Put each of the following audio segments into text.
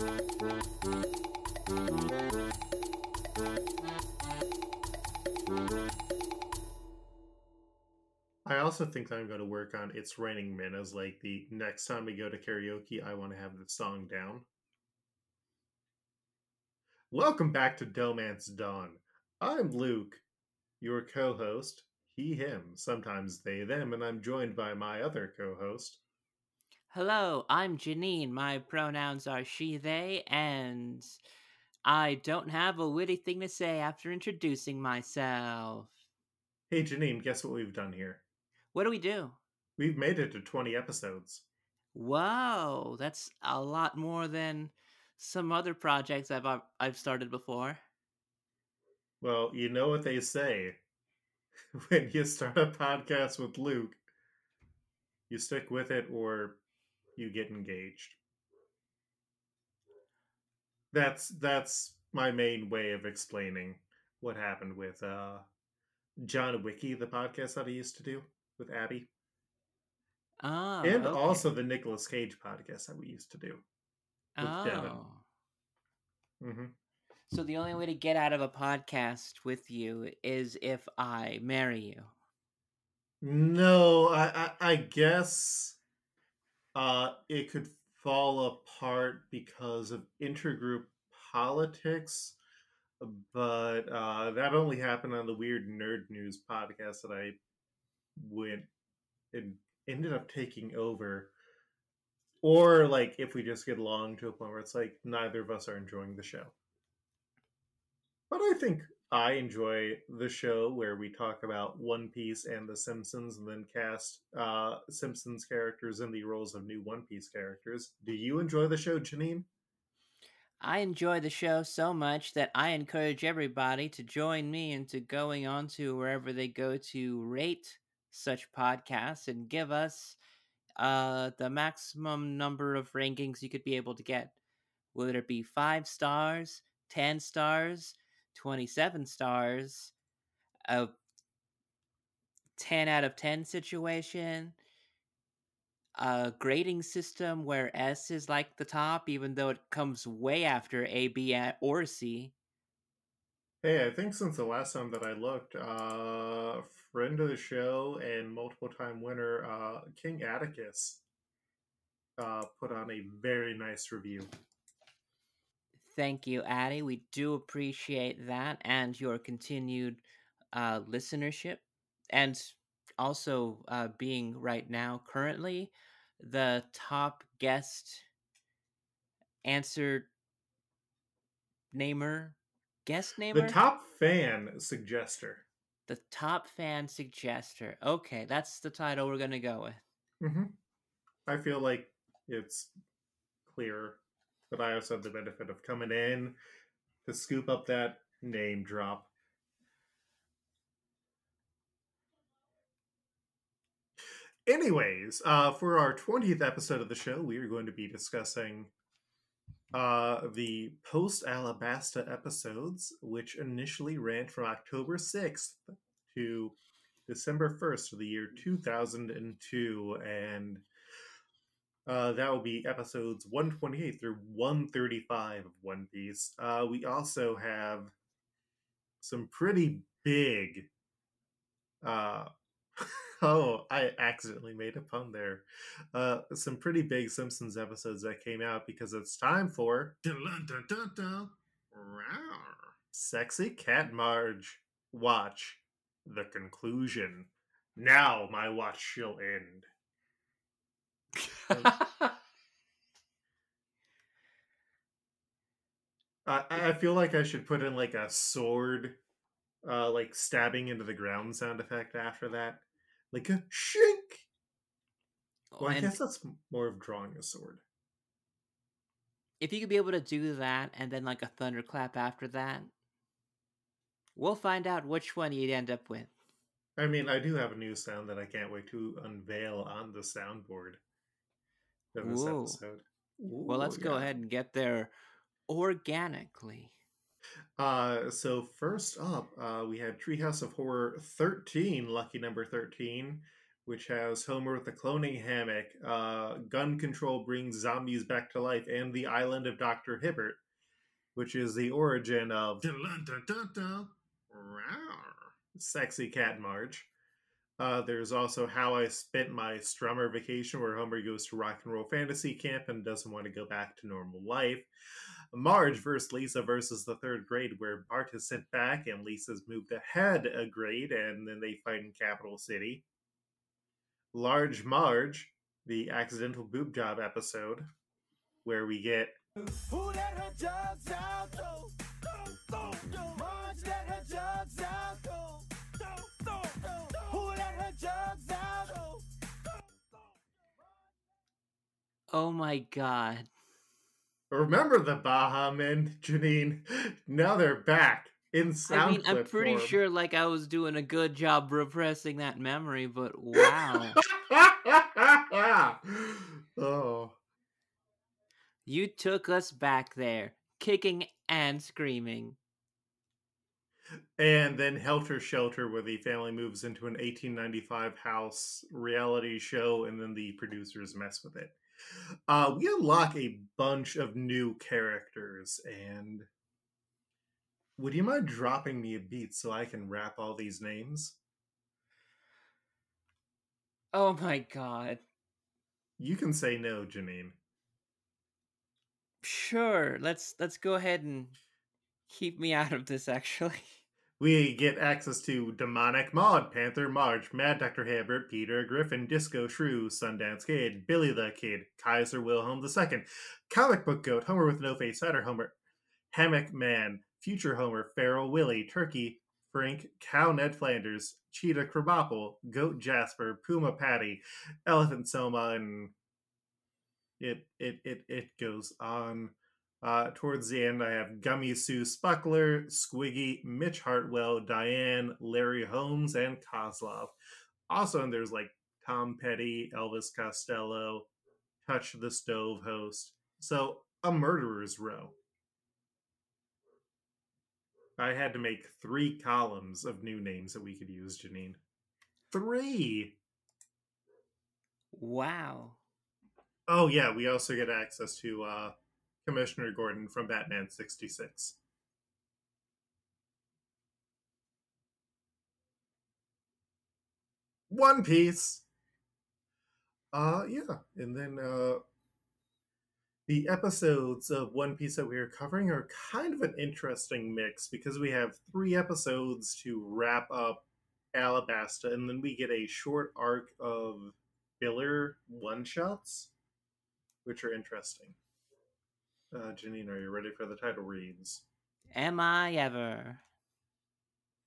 I also think that I'm going to work on It's Raining Men as like the next time we go to karaoke, I want to have the song down. Welcome back to Dohmance Dawn. I'm Luke, your co host, he, him, sometimes they, them, and I'm joined by my other co host. Hello, I'm Janine. My pronouns are she, they, and I don't have a witty thing to say after introducing myself. Hey, Janine, guess what we've done here? What do we do? We've made it to 20 episodes. Whoa, that's a lot more than some other projects I've uh, I've started before. Well, you know what they say. when you start a podcast with Luke, you stick with it or you get engaged. That's that's my main way of explaining what happened with uh John Wiki, the podcast that I used to do with Abby. Oh, and okay. also the Nicolas Cage podcast that we used to do with oh. Devin. hmm So the only way to get out of a podcast with you is if I marry you. No, I, I I guess uh it could fall apart because of intergroup politics, but uh that only happened on the Weird Nerd News podcast that I went and ended up taking over. Or like if we just get along to a point where it's like neither of us are enjoying the show. But I think I enjoy the show where we talk about One Piece and The Simpsons and then cast uh, Simpsons characters in the roles of new One Piece characters. Do you enjoy the show, Janine? I enjoy the show so much that I encourage everybody to join me into going on to wherever they go to rate such podcasts and give us uh, the maximum number of rankings you could be able to get. Whether it be five stars, 10 stars, 27 stars, a 10 out of 10 situation, a grading system where S is like the top, even though it comes way after A, B, or C. Hey, I think since the last time that I looked, uh, friend of the show and multiple time winner, uh, King Atticus, uh, put on a very nice review. Thank you, Addie. We do appreciate that and your continued uh, listenership, and also uh, being right now currently the top guest answer namer guest namer The top fan suggester. the top fan suggester okay that's the title we're gonna go with hmm I feel like it's clear, but I also have the benefit of coming in to scoop up that name drop. Anyways, uh, for our 20th episode of the show, we are going to be discussing uh, the post Alabasta episodes, which initially ran from October 6th to December 1st of the year 2002. And uh, that will be episodes 128 through 135 of One Piece. Uh, we also have some pretty big. Uh, oh, I accidentally made a pun there. Uh, some pretty big Simpsons episodes that came out because it's time for Sexy Cat Marge. Watch the conclusion. Now my watch shall end. I, I feel like I should put in like a sword, uh, like stabbing into the ground sound effect after that, like a shink. Well, I guess that's more of drawing a sword. if you could be able to do that and then like a thunderclap after that we'll find out which one you'd end up with I mean, I do have a new sound that I can't wait to unveil on the soundboard of this Ooh. episode. well let's Ooh, go ahead and get there organically Uh, so first up, uh, we had Treehouse of Horror 13, lucky number 13, which has Homer with the cloning hammock, uh, gun control brings zombies back to life, and the island of Dr. Hibbert, which is the origin of Sexy Cat Marge. Uh, there's also How I Spent My Strummer Vacation, where Homer goes to rock and roll fantasy camp and doesn't want to go back to normal life. Marge versus Lisa versus the third grade, where Bart is sent back and Lisa's moved ahead a grade, and then they fight in Capital City. Large Marge, the accidental boob job episode, where we get. Who let her jugs out? Oh my god. Remember the Baha Men, Janine? Now they're back in sound. I mean, I'm pretty form. sure like I was doing a good job repressing that memory, but wow. oh. You took us back there, kicking and screaming. And then Helter Shelter, where the family moves into an 1895 house reality show, and then the producers mess with it. Uh, we unlock a bunch of new characters, and would you mind dropping me a beat so I can rap all these names? Oh my god. You can say no, Janine. Sure, let's let's go ahead and keep me out of this actually. We get access to Demonic Maud, Panther Marge, Mad Dr. Hibbert, Peter Griffin, Disco Shrew, Sundance Kid, Billy the Kid, Kaiser Wilhelm II, Comic Book Goat, Homer with No Face, Cider Homer, Hammock Man, Future Homer, Feral Willie, Turkey, Frank, Cow Ned Flanders, Cheetah Krabappel, Goat Jasper, Puma Patty, Elephant Soma, and it it it it goes on. Uh, towards the end, I have Gummy Sue Spuckler, Squiggy, Mitch Hartwell, Diane, Larry Holmes, and Kozlov. Also, and there's like Tom Petty, Elvis Costello, Touch the Stove host. So, a murderer's row. I had to make three columns of new names that we could use, Janine. Three! Wow. Oh, yeah, we also get access to uh, Commissioner Gordon from Batman 66. One Piece. Uh yeah, and then uh the episodes of One Piece that we are covering are kind of an interesting mix because we have three episodes to wrap up Alabasta, and then we get a short arc of filler one shots, which are interesting. Uh, Janine, are you ready for the title reads? Am I ever?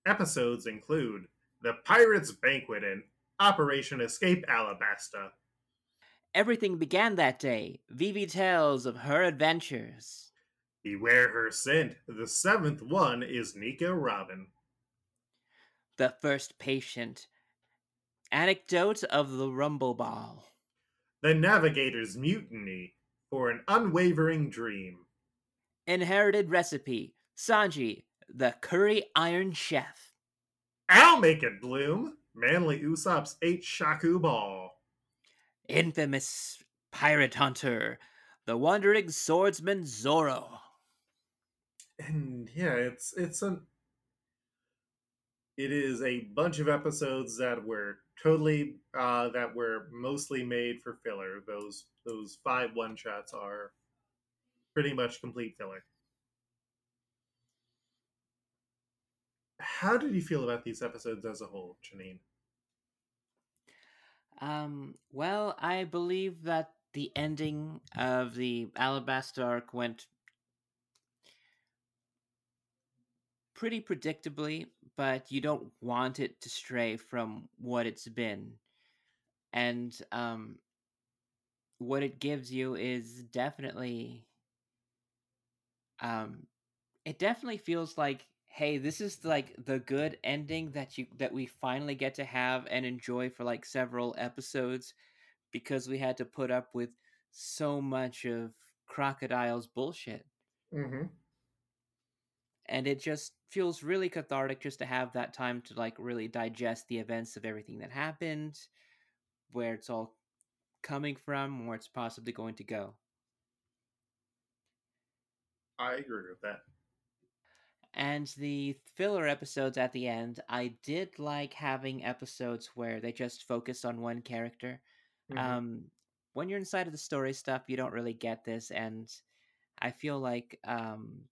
Episodes include The Pirates Banquet and Operation Escape Alabasta. Everything began that day. Vivi tells of her adventures. Beware her scent. The seventh one is Nico Robin. The first patient. Anecdote of the Rumble Ball. The Navigator's Mutiny for an Unwavering Dream. Inherited recipe. Sanji, the curry iron chef. I'll make it bloom. Manly Usopp's eight Shaku Ball. Infamous pirate hunter, the wandering swordsman Zoro. And yeah, it's it's an it is a bunch of episodes that were totally uh that were mostly made for filler. Those those five one shots are pretty much complete filler. How did you feel about these episodes as a whole, Janine? Um, well, I believe that the ending of the Alabasta arc went pretty predictably, but you don't want it to stray from what it's been. And um, what it gives you is definitely um, it definitely feels like hey this is like the good ending that you that we finally get to have and enjoy for like several episodes because we had to put up with so much of crocodile's bullshit Mm-hmm. And it just feels really cathartic just to have that time to like really digest the events of everything that happened where it's all coming from, where it's possibly going to go. I agree with that. And the filler episodes at the end, I did like having episodes where they just focused on one character. Mhm. Um, when you're inside of the story stuff, you don't really get this, and I feel like um,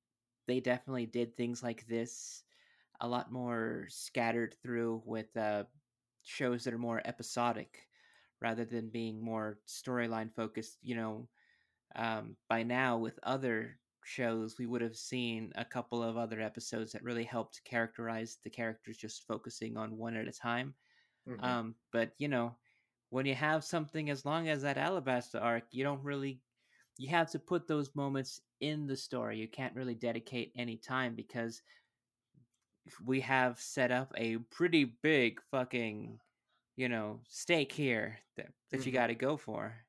they definitely did things like this a lot more scattered through with uh, shows that are more episodic rather than being more storyline focused. You know, um, by now with other shows, we would have seen a couple of other episodes that really helped characterize the characters, just focusing on one at a time. Mhm. Um, but you know, when you have something as long as that Alabasta arc, you don't really you have to put those moments in the story. You can't really dedicate any time because we have set up a pretty big fucking you know stake here that, that you Mhm. got to go for.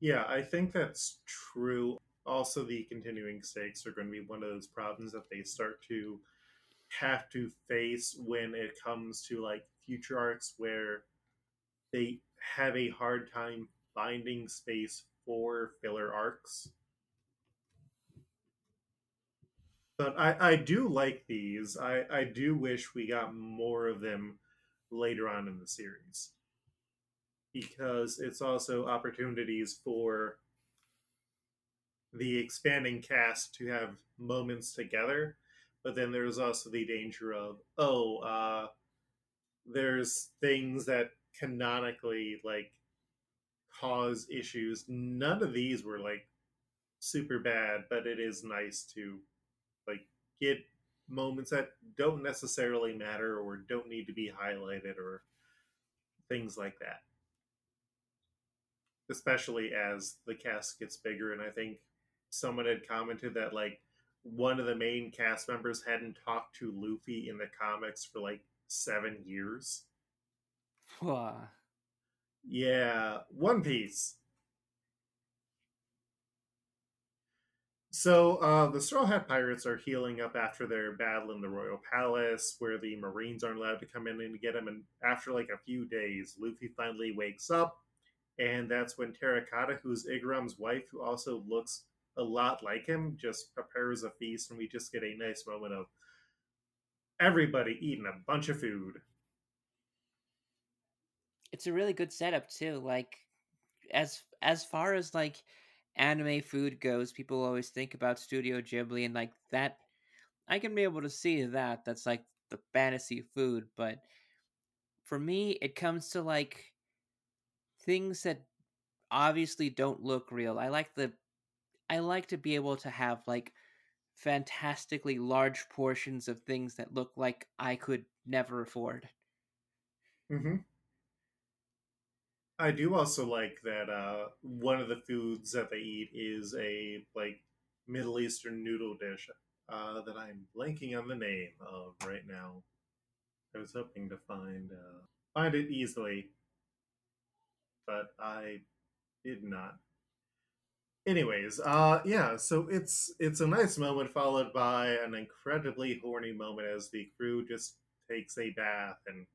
Yeah, I think that's true. Also, the continuing stakes are going to be one of those problems that they start to have to face when it comes to like future arcs where they have a hard time finding space for filler arcs. But I, I do like these. I, I do wish we got more of them later on in the series. Because it's also opportunities for the expanding cast to have moments together. But then there's also the danger of, oh, uh, there's things that canonically like cause issues. None of these were like super bad, but it is nice to like get moments that don't necessarily matter or don't need to be highlighted or things like that. Especially as the cast gets bigger, and I think someone had commented that like one of the main cast members hadn't talked to Luffy in the comics for like seven years. Whoa. Yeah, One Piece. So uh, the Straw Hat Pirates are healing up after their battle in the Royal Palace, where the Marines aren't allowed to come in and get them. And after like a few days, Luffy finally wakes up, and that's when Terracotta, who's Igaram's wife, who also looks a lot like him, just prepares a feast, and we just get a nice moment of everybody eating a bunch of food. It's a really good setup too. Like as as far as like anime food goes, people always think about Studio Ghibli and like that I can be able to see that that's like the fantasy food, but for me it comes to like things that obviously don't look real. I like the I like to be able to have like fantastically large portions of things that look like I could never afford. Mm-hmm. I do also like that uh, one of the foods that they eat is a like Middle Eastern noodle dish uh, that I'm blanking on the name of right now. I was hoping to find uh, find it easily, but I did not. Anyways, uh, yeah, so it's it's a nice moment followed by an incredibly horny moment as the crew just takes a bath and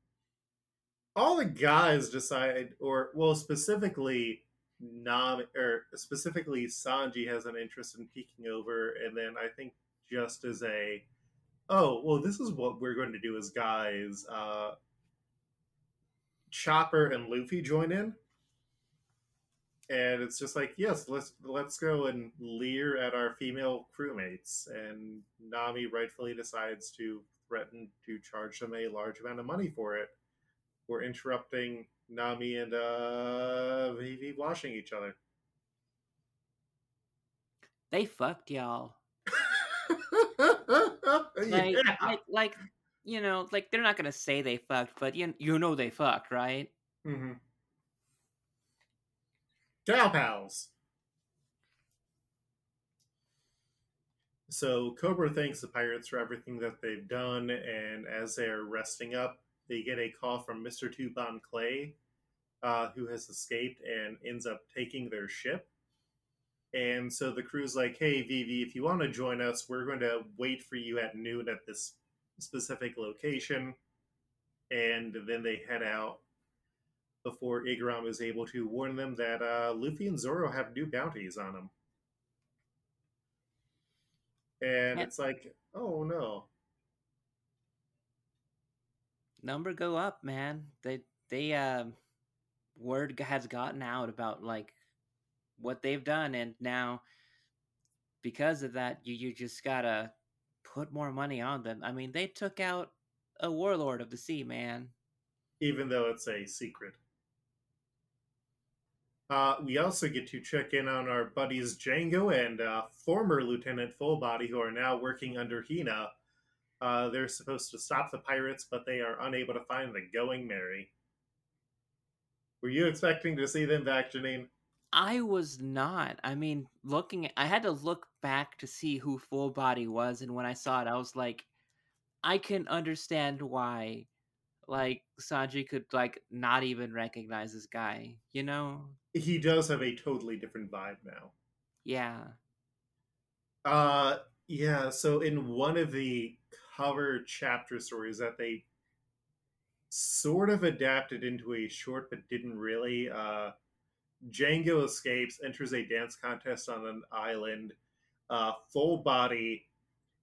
all the guys decide, or well, specifically Nam or specifically Sanji has an interest in peeking over, and then I think just as a oh well, this is what we're going to do as guys. Uh, Chopper and Luffy join in, and it's just like yes, let's let's go and leer at our female crewmates, and Nami rightfully decides to threaten to charge them a large amount of money for it we're interrupting Nami and uh Vivi washing each other. They fucked y'all. Like, yeah. like, like, you know, like they're not gonna say they fucked, but you you know they fucked, right? mm-hmm. Cow pals. So Cobra thanks the pirates for everything that they've done, and as they're resting up, they get a call from Mr. Two Bon Clay, uh, who has escaped and ends up taking their ship. And so the crew's like, hey, Vivi, if you want to join us, we're going to wait for you at noon at this specific location. And then they head out. before Igaram is able to warn them that uh, Luffy and Zoro have new bounties on them. And Yep. it's like, oh no. Number go up, man. They they um word has gotten out about like what they've done and now because of that you you just gotta put more money on them. I mean they took out a warlord of the sea, man. even though it's a secret. Uh, we also get to check in on our buddies Django and uh, former Lieutenant Fullbody, who are now working under Hina. Uh, they're supposed to stop the pirates, but they are unable to find the Going Mary. Were you expecting to see them back, Janine? I was not. I mean, looking I had to look back to see who Fullbody was and when I saw it I was like I can understand why like Sanji could like not even recognize this guy, you know? He does have a totally different vibe now. Yeah. Uh, yeah. So in one of the cover chapter stories that they sort of adapted into a short, but didn't really. Uh, Django escapes, enters a dance contest on an island. Uh, Fullbody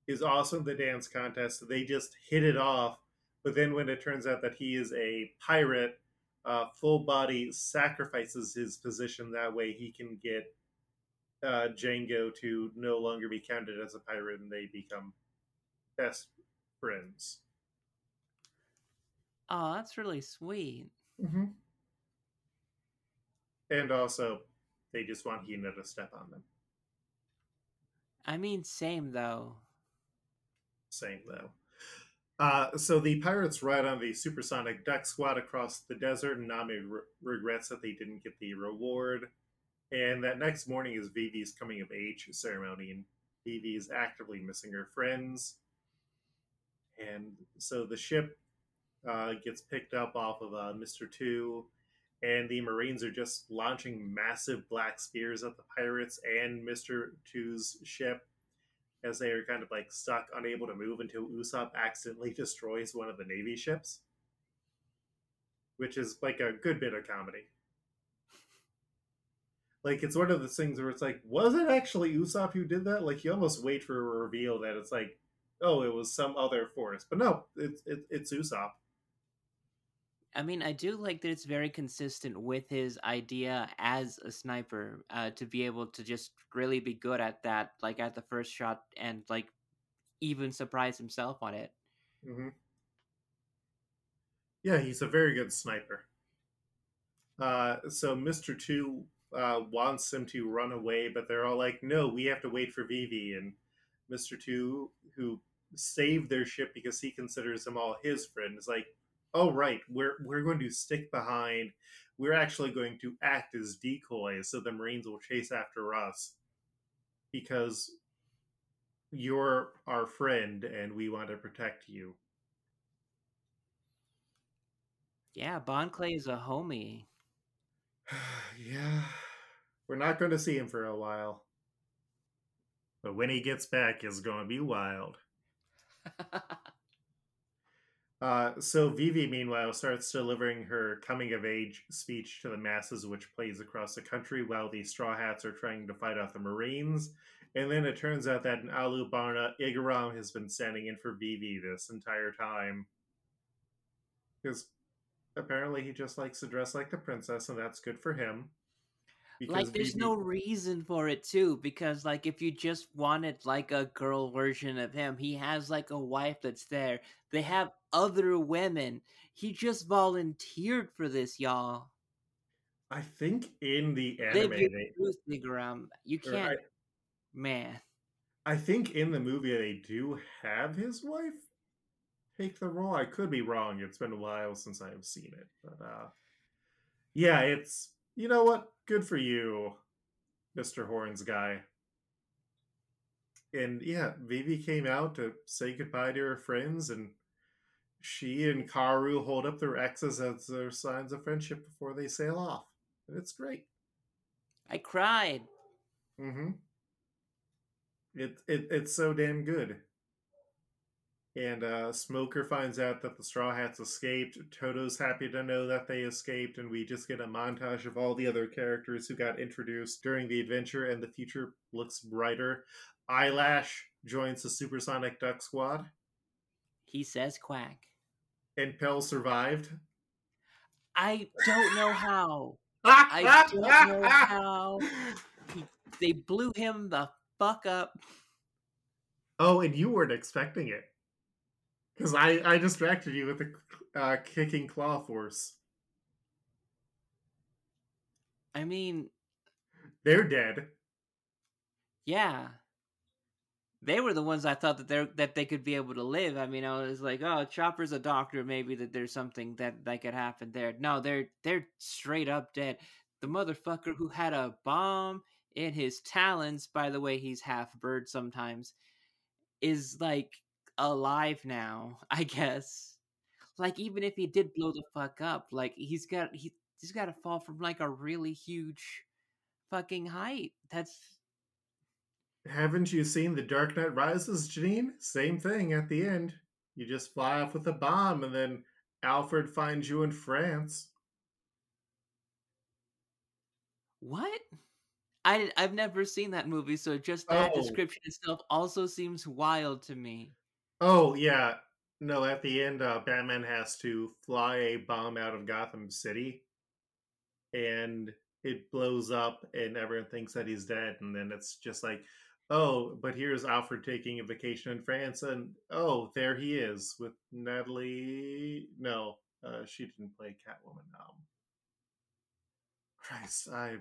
is also in the dance contest. They just hit it off, but then when it turns out that he is a pirate, uh, Fullbody sacrifices his position that way he can get uh, Django to no longer be counted as a pirate, and they become best friends. Oh, that's really sweet. Mm-hmm. And also, they just want Hina to step on them. I mean, same though. Same though. Uh, so the pirates ride on the supersonic duck squad across the desert, and Nami re- regrets that they didn't get the reward. And that next morning is Vivi's coming of age ceremony, and Vivi is actively missing her friends. And so the ship uh, gets picked up off of uh, Mr. Two, and the Marines are just launching massive black spears at the pirates and Mr. Two's ship as they are kind of like stuck, unable to move until Usopp accidentally destroys one of the Navy ships, which is like a good bit of comedy. Like it's one of the things where it's like, was it actually Usopp who did that? Like you almost wait for a reveal that it's like, oh, it was some other force, but no, it's it, it's Usopp. I mean, I do like that it's very consistent with his idea as a sniper uh, to be able to just really be good at that, like at the first shot, and like even surprise himself on it. Mm-hmm. Yeah, he's a very good sniper. Uh, so Mr. Two uh, wants him to run away, but they're all like, "No, we have to wait for Vivi." And Mr. Two, who saved their ship because he considers them all his friend, is like, "Oh right, we're we're going to stick behind. We're actually going to act as decoys, so the Marines will chase after us because you're our friend and we want to protect you." Yeah, Bon Clay is a homie. yeah, we're not going to see him for a while. But when he gets back, it's going to be wild. Uh, so Vivi, meanwhile, starts delivering her coming of age speech to the masses, which plays across the country while the Straw Hats are trying to fight off the Marines. And then it turns out that in Alubarna, Igaram has been standing in for Vivi this entire time. Because apparently he just likes to dress like the princess, and that's good for him. Like, there's no reason for it too, because like if you just wanted like a girl version of him, he has like a wife that's there. They have other women. He just volunteered for this, y'all. I think in the anime, they, Nigram. You can't, man. I, I think in the movie they do have his wife take the role. I could be wrong. It's been a while since I have seen it, but uh, yeah, it's you know what? Good for you, Mister Horns guy. And yeah, Vivi came out to say goodbye to her friends, and she and Karu hold up their X's as their signs of friendship before they sail off. And it's great. I cried. Mm-hmm. It, it it's so damn good. And uh, Smoker finds out that the Straw Hats escaped. Toto's happy to know that they escaped, and we just get a montage of all the other characters who got introduced during the adventure, and the future looks brighter. Eyelash joins the Supersonic Duck Squad. He says quack. And Pell survived. I don't know how. I don't know how. He, they blew him the fuck up. Oh, and you weren't expecting it. Because I, I distracted you with the uh, kicking claw force. I mean, they're dead. Yeah, they were the ones I thought that they that they could be able to live. I mean, I was like, oh, Chopper's a doctor, maybe that there's something that that could happen there. No, they're they're straight up dead. The motherfucker who had a bomb in his talons, by the way, he's half bird sometimes, is like alive now. I guess. Like even if he did blow the fuck up, like he's got he he's got to fall from like a really huge fucking height. That's haven't you seen The Dark Knight Rises, Janine? Same thing at the end. You just fly off with a bomb, and then Alfred finds you in France. What? I I've never seen that movie, so just that oh. description itself also seems wild to me. Oh yeah, no. At the end, uh, Batman has to fly a bomb out of Gotham City, and it blows up, and everyone thinks that he's dead, and then it's just like, oh, but here's Alfred taking a vacation in France, and oh, there he is with Natalie. No, uh, she didn't play Catwoman. Um, Christ, I,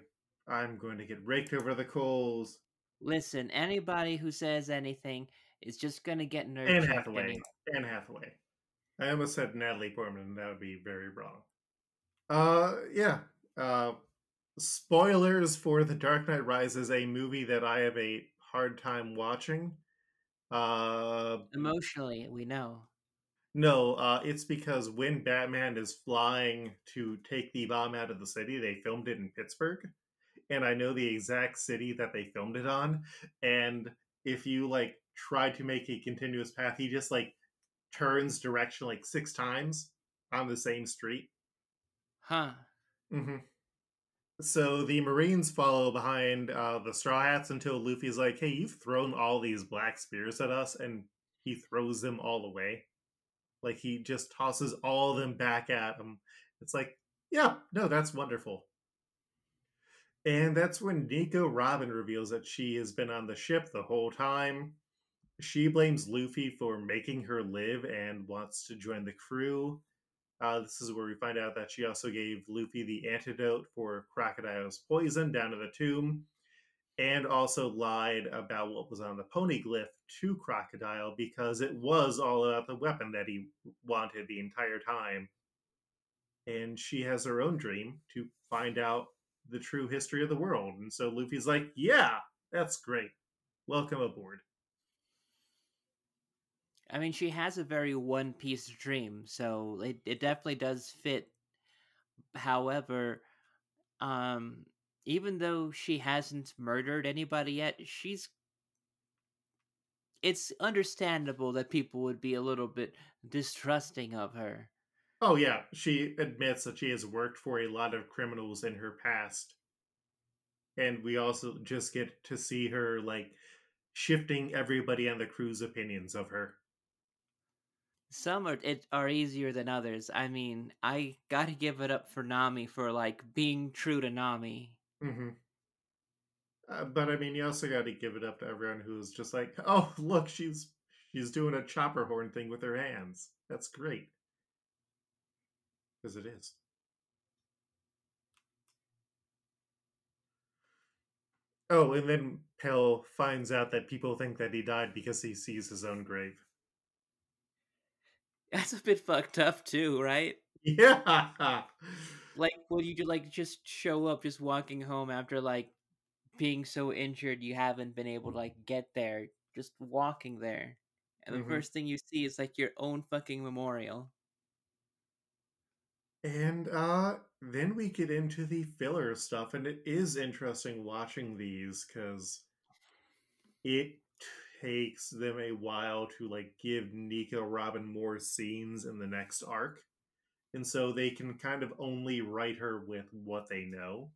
I'm going to get raked over the coals. Listen, anybody who says anything is just going to get nervous. Anne Hathaway. Anyway. Anne Hathaway. I almost said Natalie Portman. That would be very wrong. Uh, yeah. Uh, spoilers for The Dark Knight Rises, a movie that I have a hard time watching. Uh, Emotionally, we know. No, uh, it's because when Batman is flying to take the bomb out of the city, they filmed it in Pittsburgh. And I know the exact city that they filmed it on. And if you like try to make a continuous path, he just like turns direction like six times on the same street. Huh. Mm-hmm. So the Marines follow behind uh, the Straw Hats until Luffy's like, "Hey, you've thrown all these black spears at us," and he throws them all away. Like he just tosses all of them back at him. It's like, yeah, no, that's wonderful. And that's when Nico Robin reveals that she has been on the ship the whole time. She blames Luffy for making her live and wants to join the crew. Uh, this is where we find out that she also gave Luffy the antidote for Crocodile's poison down in the tomb, and also lied about what was on the poneglyph to Crocodile because it was all about the weapon that he wanted the entire time. And she has her own dream to find out the true history of the world. And so Luffy's like, Yeah, that's great. Welcome aboard. I mean, she has a very One Piece dream, so it, it definitely does fit. However, um, even though she hasn't murdered anybody yet, she's. It's understandable that people would be a little bit distrusting of her. Oh, yeah. She admits that she has worked for a lot of criminals in her past. And we also just get to see her, like, shifting everybody on the crew's opinions of her some are it are easier than others. I mean, I gotta give it up for Nami for like being true to Nami. Mm-hmm. Uh, but I mean, you also got to give it up to everyone who's just like, oh, look, she's she's doing a chopper horn thing with her hands. That's great, because it is. Oh, and then Pell finds out that people think that he died because he sees his own grave. That's a bit fucked up too, right? Yeah. Like, would you like just show up, just walking home after like being so injured you haven't been able to like get there, just walking there, and the mm-hmm. first thing you see is like your own fucking memorial. And uh then we get into the filler stuff, and it is interesting watching these because it takes them a while to like give Nico Robin more scenes in the next arc. And so they can kind of only write her with what they know.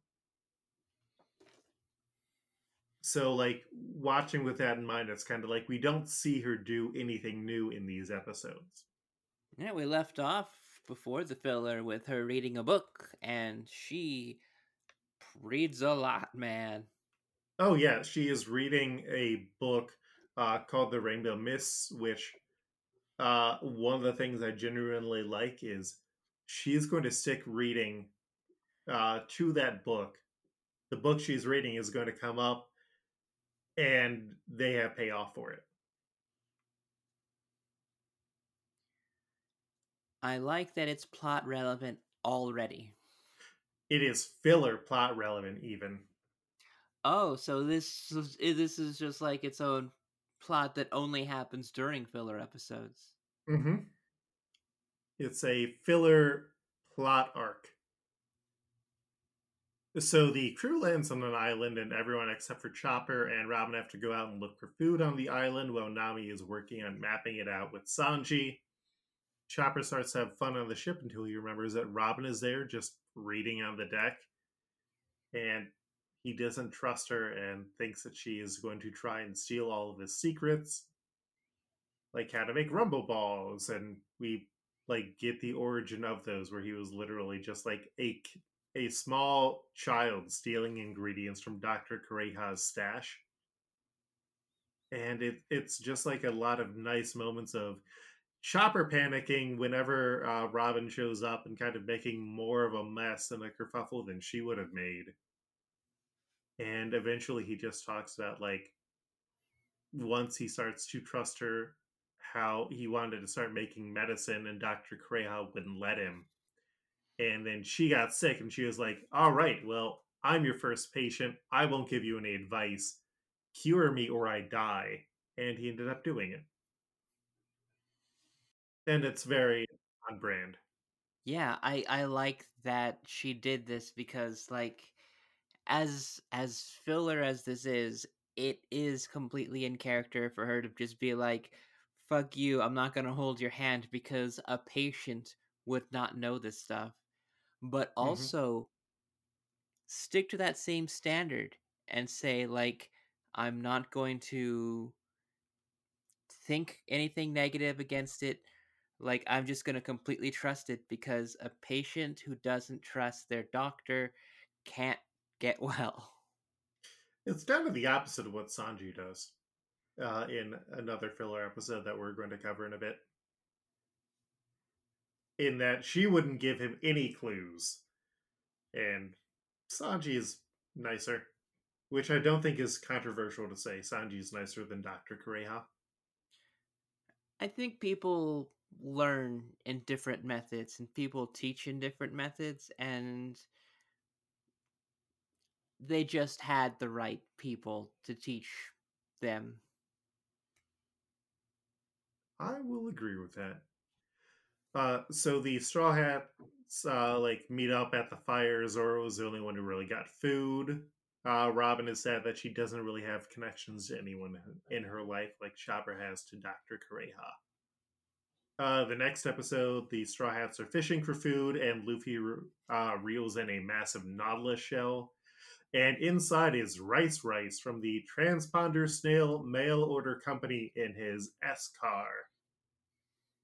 So like watching with that in mind, it's kind of like we don't see her do anything new in these episodes. Yeah, we left off before the filler with her reading a book, and she reads a lot, man. Oh yeah, she is reading a book uh, called The Rainbow Mists, which uh, one of the things I genuinely like is she's going to stick reading uh, to that book. The book she's reading is going to come up, and they have payoff for it. I like that it's plot relevant already. It is filler plot relevant, even. Oh, so this is, this is just like its own plot that only happens during filler episodes. Mm-hmm. It's a filler plot arc. So the crew lands on an island, and everyone except for Chopper and Robin have to go out and look for food on the island while Nami is working on mapping it out with Sanji. Chopper starts to have fun on the ship until he remembers that Robin is there just reading on the deck. And he doesn't trust her and thinks that she is going to try and steal all of his secrets, like how to make rumble balls. And we like get the origin of those, where he was literally just like a a small child stealing ingredients from Dr. Kureha's stash. And it, it's just like a lot of nice moments of Chopper panicking whenever uh, Robin shows up and kind of making more of a mess and a kerfuffle than she would have made. And eventually he just talks about like once he starts to trust her, how he wanted to start making medicine and Dr. Kureha wouldn't let him. And then she got sick and she was like, All right, well, I'm your first patient. I won't give you any advice. Cure me or I die. And he ended up doing it and it's very on brand. Yeah, I I like that she did this because like as as filler as this is, it is completely in character for her to just be like fuck you, I'm not going to hold your hand because a patient would not know this stuff. But mm-hmm. also mm-hmm. stick to that same standard and say like I'm not going to think anything negative against it like i'm just going to completely trust it because a patient who doesn't trust their doctor can't get well. It's kind of the opposite of what sanji does uh, in another filler episode that we're going to cover in a bit. In that she wouldn't give him any clues and sanji is nicer which i don't think is controversial to say. Sanji is nicer than dr kureha i think people learn in different methods and people teach in different methods and they just had the right people to teach them. I will agree with that. Uh, so the Straw Hats uh, like meet up at the fire. Zoro was the only one who really got food. Uh, Robin is sad that she doesn't really have connections to anyone in her life like Chopper has to Dr. Kureha. Uh, the next episode, the Straw Hats are fishing for food, and Luffy uh, reels in a massive nautilus shell. And inside is Rice Rice from the Transponder Snail Mail Order Company in his S car.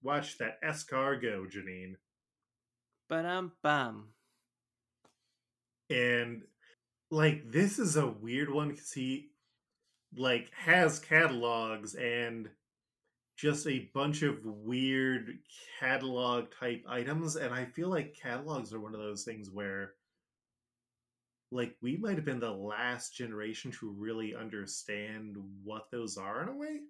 Watch that S car go, Janine. But um bum. And like this is a weird one because he like has catalogs and just a bunch of weird catalog type items and i feel like catalogs are one of those things where like we might have been the last generation to really understand what those are in a way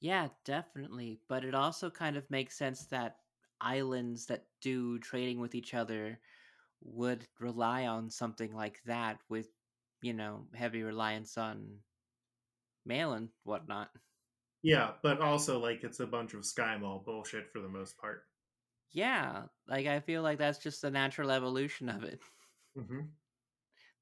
yeah definitely but it also kind of makes sense that islands that do trading with each other would rely on something like that with you know heavy reliance on mail and whatnot yeah, but also like it's a bunch of Sky Mall bullshit for the most part. Yeah, like I feel like that's just the natural evolution of it. Mm-hmm.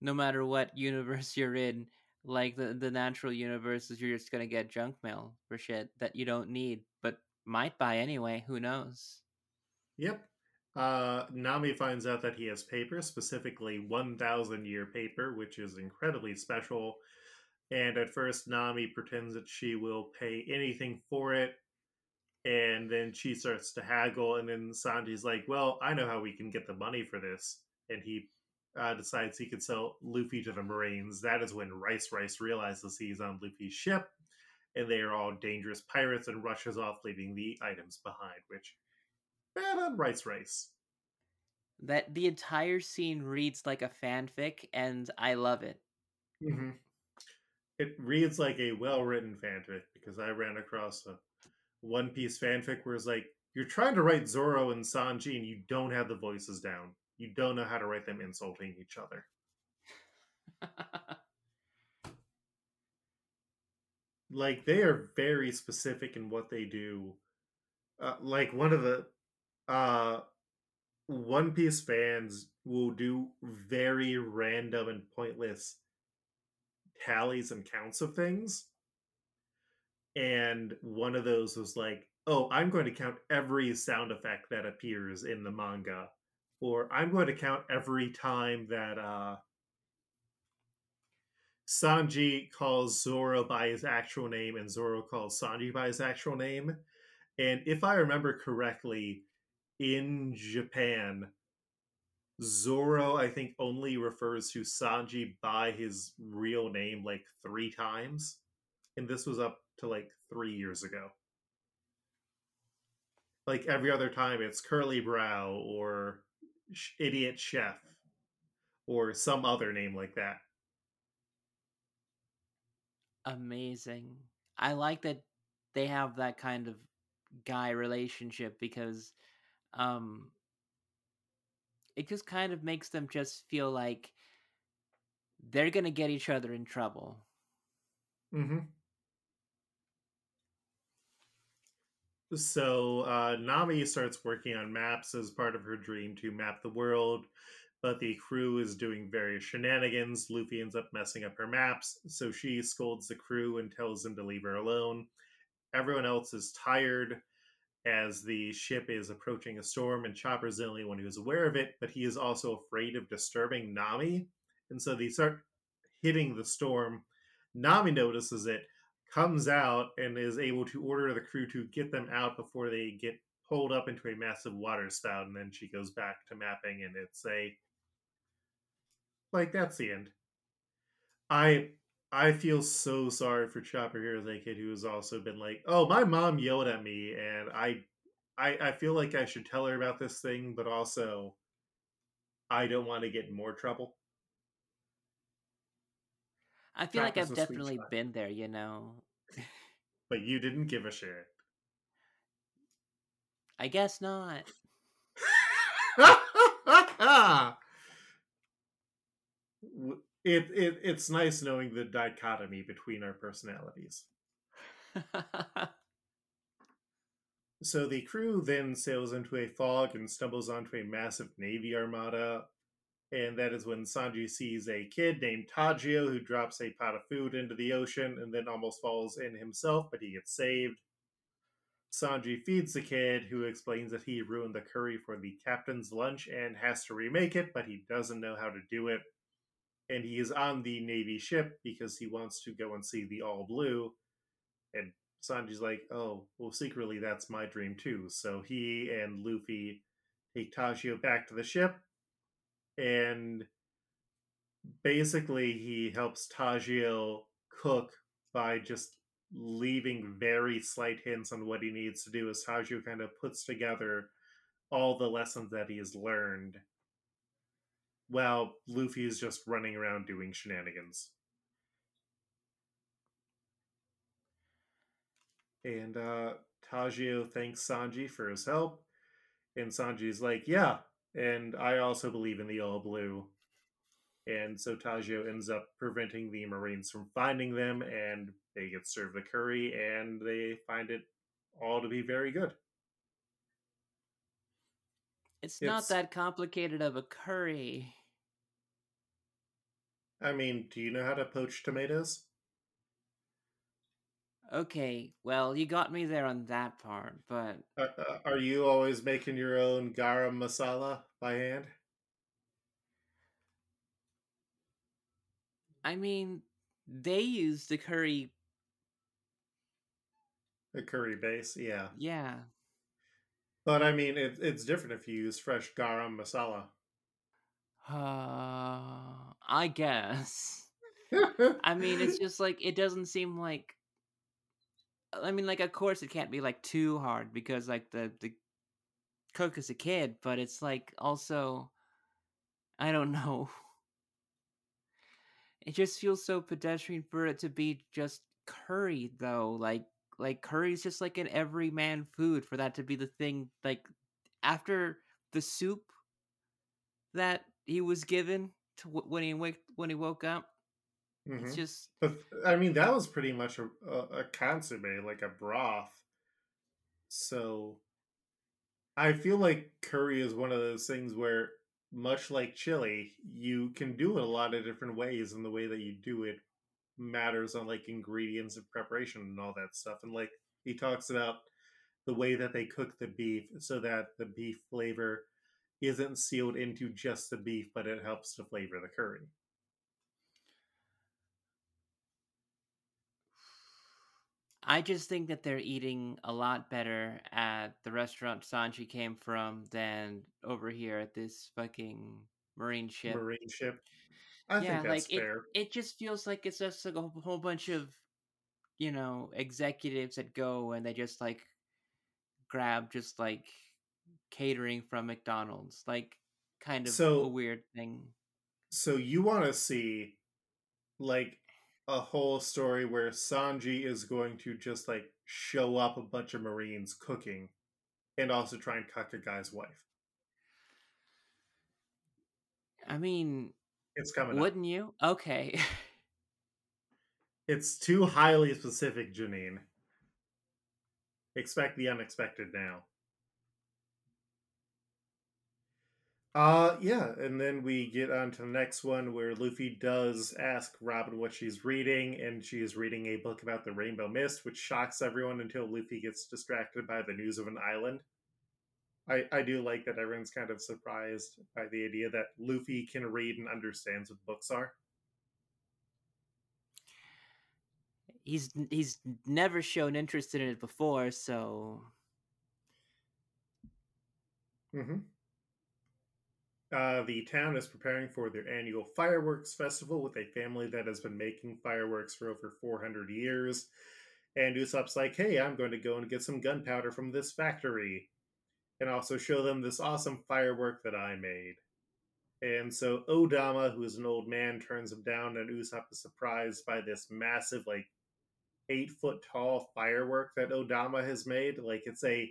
No matter what universe you're in, like the the natural universe is you're just gonna get junk mail for shit that you don't need, but might buy anyway. Who knows? Yep. Uh, Nami finds out that he has paper, specifically 1,000 year paper, which is incredibly special. And at first, Nami pretends that she will pay anything for it. And then she starts to haggle. And then Sanji's like, Well, I know how we can get the money for this. And he uh, decides he could sell Luffy to the Marines. That is when Rice Rice realizes he's on Luffy's ship. And they are all dangerous pirates and rushes off, leaving the items behind, which bad on Rice Rice. That the entire scene reads like a fanfic, and I love it. Mm-hmm. It reads like a well written fanfic because I ran across a One Piece fanfic where it's like, you're trying to write Zoro and Sanji and you don't have the voices down. You don't know how to write them insulting each other. like they are very specific in what they do. Uh, like one of the uh One Piece fans will do very random and pointless tallies and counts of things. And one of those was like, oh, I'm going to count every sound effect that appears in the manga. Or I'm going to count every time that uh, Sanji calls Zoro by his actual name and Zoro calls Sanji by his actual name. And if I remember correctly, in Japan, Zoro, I think, only refers to Sanji by his real name like three times. And this was up to like three years ago. Like every other time, it's Curly Brow or Idiot Chef or some other name like that. Amazing. I like that they have that kind of guy relationship because um it just kind of makes them just feel like they're gonna get each other in trouble. Mm-hmm. So uh, Nami starts working on maps as part of her dream to map the world, but the crew is doing various shenanigans. Luffy ends up messing up her maps, so she scolds the crew and tells them to leave her alone. Everyone else is tired as the ship is approaching a storm, and Chopper's the only one who's aware of it, but he is also afraid of disturbing Nami. And so they start hitting the storm. Nami notices it, comes out, and is able to order the crew to get them out before they get pulled up into a massive water spout. And then she goes back to mapping, and it's a. Like, that's the end. I I feel so sorry for Chopper here as a kid who has also been like, "Oh, my mom yelled at me, and I, I, I feel like I should tell her about this thing, but also, I don't want to get more trouble." I feel like I've definitely been there, you know. but you didn't give a shit. I guess not. it, it it's nice knowing the dichotomy between our personalities. so the crew then sails into a fog and stumbles onto a massive navy armada. And that is when Sanji sees a kid named Tajio who drops a pot of food into the ocean and then almost falls in himself, but he gets saved. Sanji feeds the kid, who explains that he ruined the curry for the captain's lunch and has to remake it, but he doesn't know how to do it and he is on the Navy ship because he wants to go and see the All Blue. And Sanji's like, oh, well, secretly that's my dream too. So he and Luffy take Tajio back to the ship, and basically he helps Tajio cook by just leaving very slight hints on what he needs to do as Tajio kind of puts together all the lessons that he has learned while Luffy is just running around doing shenanigans. And uh, Tajio thanks Sanji for his help. And Sanji's like, yeah, and I also believe in the All Blue. And so Tajio ends up preventing the Marines from finding them, and they get served the curry, and they find it all to be very good. It's, it's not that complicated of a curry. I mean, do you know how to poach tomatoes? Okay, well, you got me there on that part, but Uh, uh, are you always making your own garam masala by hand? I mean, they use the curry. the curry base, yeah. Yeah. But I mean, it, it's different if you use fresh garam masala. Uh, I guess. I mean, it's just like it doesn't seem like. I mean, like, of course, it can't be like too hard because like the the cook is a kid, but it's like also, I don't know. It just feels so pedestrian for it to be just curry, though. Like, like curry's just like an everyman food for that to be the thing. Like, after the soup that he was given to when he wake when he woke up, it's Mhm. just But I mean, that was pretty much a, a, a consomme, like a broth. So I feel like curry is one of those things where, much like chili, you can do it a lot of different ways, and the way that you do it matters on like ingredients and preparation and all that stuff. And like he talks about the way that they cook the beef so that the beef flavor isn't sealed into just the beef, but it helps to flavor the curry. I just think that they're eating a lot better at the restaurant Sanji came from than over here at this fucking marine ship. Marine ship. I yeah, think that's like it fair. it just feels like it's just like a whole- whole bunch of you know executives that go and they just like grab just like catering from McDonald's, like kind of a weird thing. So you want to see like a whole story where Sanji is going to just like show up a bunch of Marines cooking and also try and cuck a guy's wife. I mean, It's coming wouldn't you? Okay. It's too highly specific, Janine. Expect the unexpected now. Uh yeah, and then we get on to the next one where Luffy does ask Robin what she's reading, and she is reading a book about the Rainbow Mist, which shocks everyone until Luffy gets distracted by the news of an island. I, I do like that everyone's kind of surprised by the idea that Luffy can read and understands what books are. he's he's never shown interest in it before, so Mm-hmm. Uh, the town is preparing for their annual fireworks festival with a family that has been making fireworks for over 400 years. And Usopp's like, hey, I'm going to go and get some gunpowder from this factory and also show them this awesome firework that I made. And so Odama, who is an old man, turns him down, and Usopp is surprised by this massive, like, eight foot tall firework that Odama has made. Like, it's a,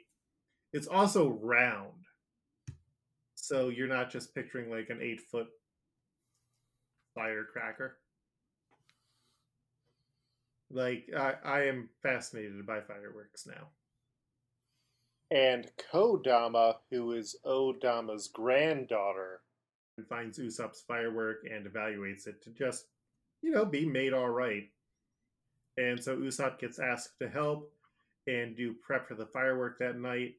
it's also round so you're not just picturing like an eight foot firecracker. Like I, I am fascinated by fireworks now. And Kodama, who is Odama's granddaughter, finds Usopp's firework and evaluates it to just, you know, be made all right. And so Usopp gets asked to help and do prep for the firework that night.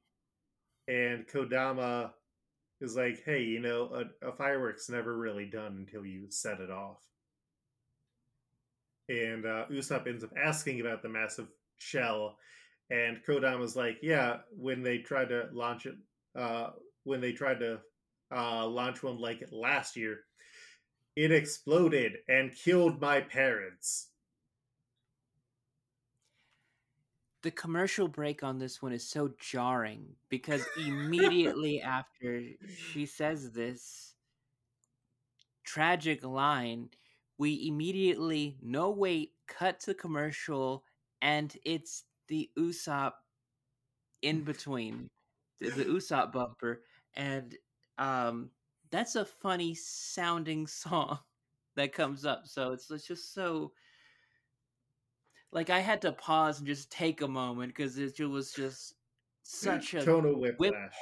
And Kodama is like, hey, you know, a, a firework's never really done until you set it off. And uh, Usopp ends up asking about the massive shell, and Kodama's like, yeah, when they tried to launch it, uh, when they tried to uh, launch one like it last year, it exploded and killed my parents. The commercial break on this one is so jarring because immediately after she says this tragic line, we immediately no wait cut to commercial and it's the Usopp in between the, the Usopp bumper and um that's a funny sounding song that comes up so it's, it's just so like I had to pause and just take a moment because it was just such a tonal whiplash. whiplash.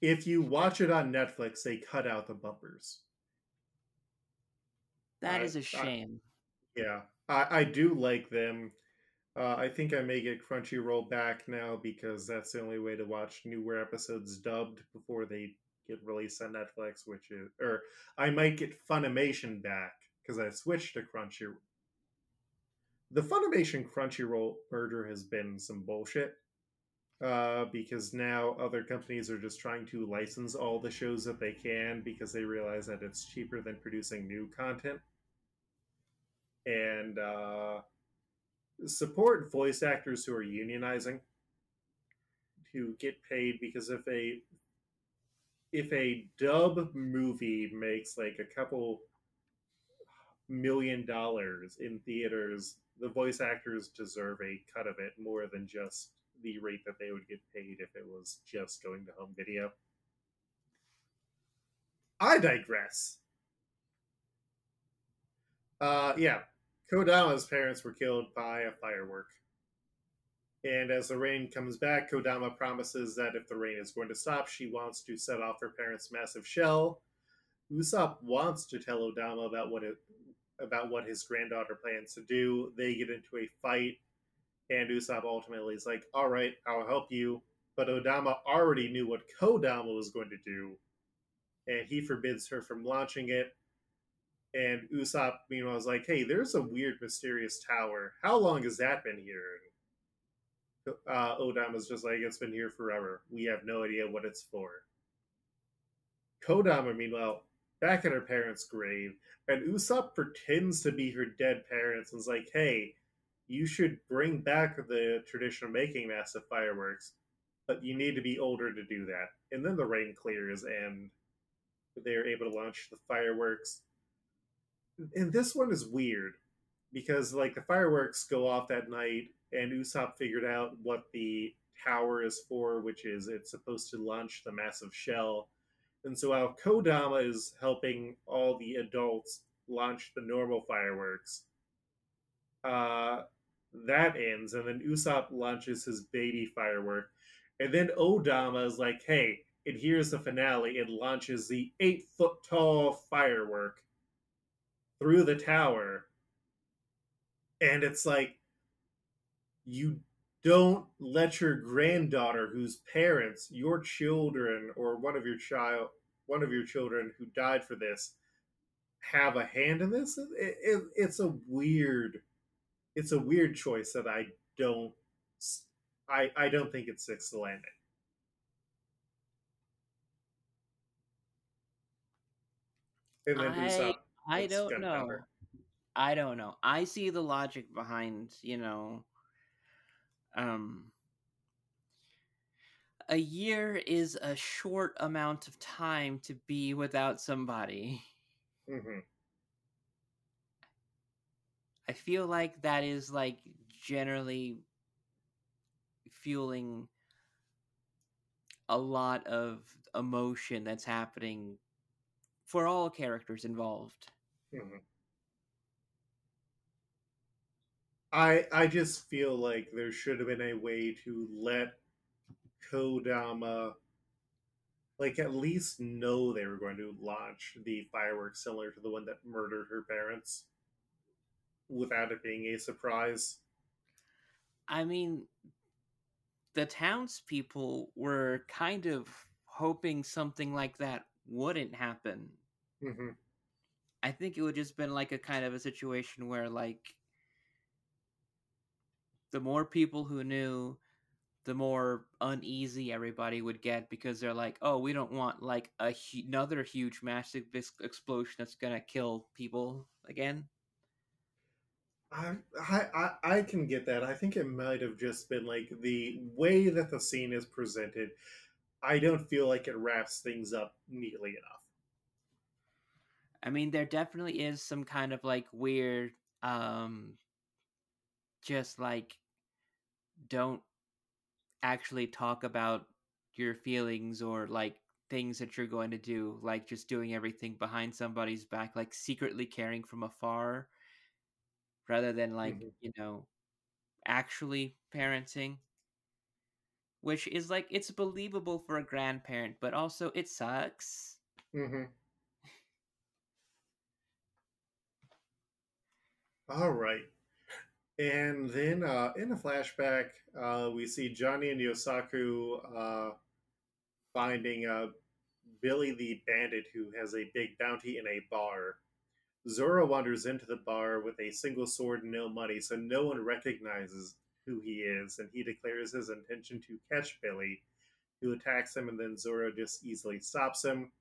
If you watch it on Netflix, they cut out the bumpers. That I, is a I shame. yeah, I, I do like them. Uh, I think I may get Crunchyroll back now because that's the only way to watch newer episodes dubbed before they get released on Netflix. Which is, or I might get Funimation back because I switched to Crunchyroll. The Funimation Crunchyroll merger has been some bullshit uh, because now other companies are just trying to license all the shows that they can because they realize that it's cheaper than producing new content. And uh, support voice actors who are unionizing to get paid because if a if a dub movie makes like a couple million dollars in theaters, the voice actors deserve a cut of it more than just the rate that they would get paid if it was just going to home video. I digress. Uh, yeah, Kodama's parents were killed by a firework. And as the rain comes back, Kodama promises that if the rain is going to stop, she wants to set off her parents' massive shell. Usopp wants to tell Odama about what it, about what his granddaughter plans to do. They get into a fight, and Usopp ultimately is like, "All right, I'll help you." But Odama already knew what Kodama was going to do, and he forbids her from launching it. And Usopp, meanwhile, is like, "Hey, there's a weird, mysterious tower. How long has that been here?" uh, Odama's just like, "It's been here forever. We have no idea what it's for." Kodama, meanwhile, back at her parents' grave, and Usopp pretends to be her dead parents and is like, "Hey, you should bring back the tradition of making massive fireworks, but you need to be older to do that." And then the rain clears, and they're able to launch the fireworks. And this one is weird because, like, the fireworks go off that night, and Usopp figured out what the tower is for, which is it's supposed to launch the massive shell and so while Kodama is helping all the adults launch the normal fireworks, uh, that ends, and then Usopp launches his baby firework. And then Odama is like, hey, and here's the finale. It launches the eight foot tall firework through the tower. And it's like, you don't let your granddaughter whose parents your children or one of your child one of your children who died for this have a hand in this? It, it, it's a weird it's a weird choice that i don't i i don't think it sticks the landing. And then I, I don't know. i don't know. I see the logic behind you know um a year is a short amount of time to be without somebody. Mm-hmm. I feel like that is like generally fueling a lot of emotion that's happening for all characters involved. Mm-hmm. I I just feel like there should have been a way to let Kodama like at least know they were going to launch the fireworks similar to the one that murdered her parents without it being a surprise. I mean, the townspeople were kind of hoping something like that wouldn't happen. Mm-hmm. I think it would just been like a kind of a situation where like the more people who knew the more uneasy everybody would get because they're like, oh, we don't want like a hu- another huge massive explosion that's gonna kill people again. I, I I can get that. I think it might have just been like the way that the scene is presented. I don't feel like it wraps things up neatly enough. I mean, there definitely is some kind of like weird, um, just like don't actually talk about your feelings or like things that you're going to do, like just doing everything behind somebody's back, like secretly caring from afar, rather than like, mm-hmm. you know, actually parenting. Which is like, it's believable for a grandparent, but also it sucks. Mm-hmm. All right. And then uh, in a flashback, uh, we see Johnny and Yosaku uh, finding uh, Billy the bandit who has a big bounty in a bar. Zoro wanders into the bar with a single sword and no money, so no one recognizes who he is, and he declares his intention to catch Billy, who attacks him, and then Zoro just easily stops him.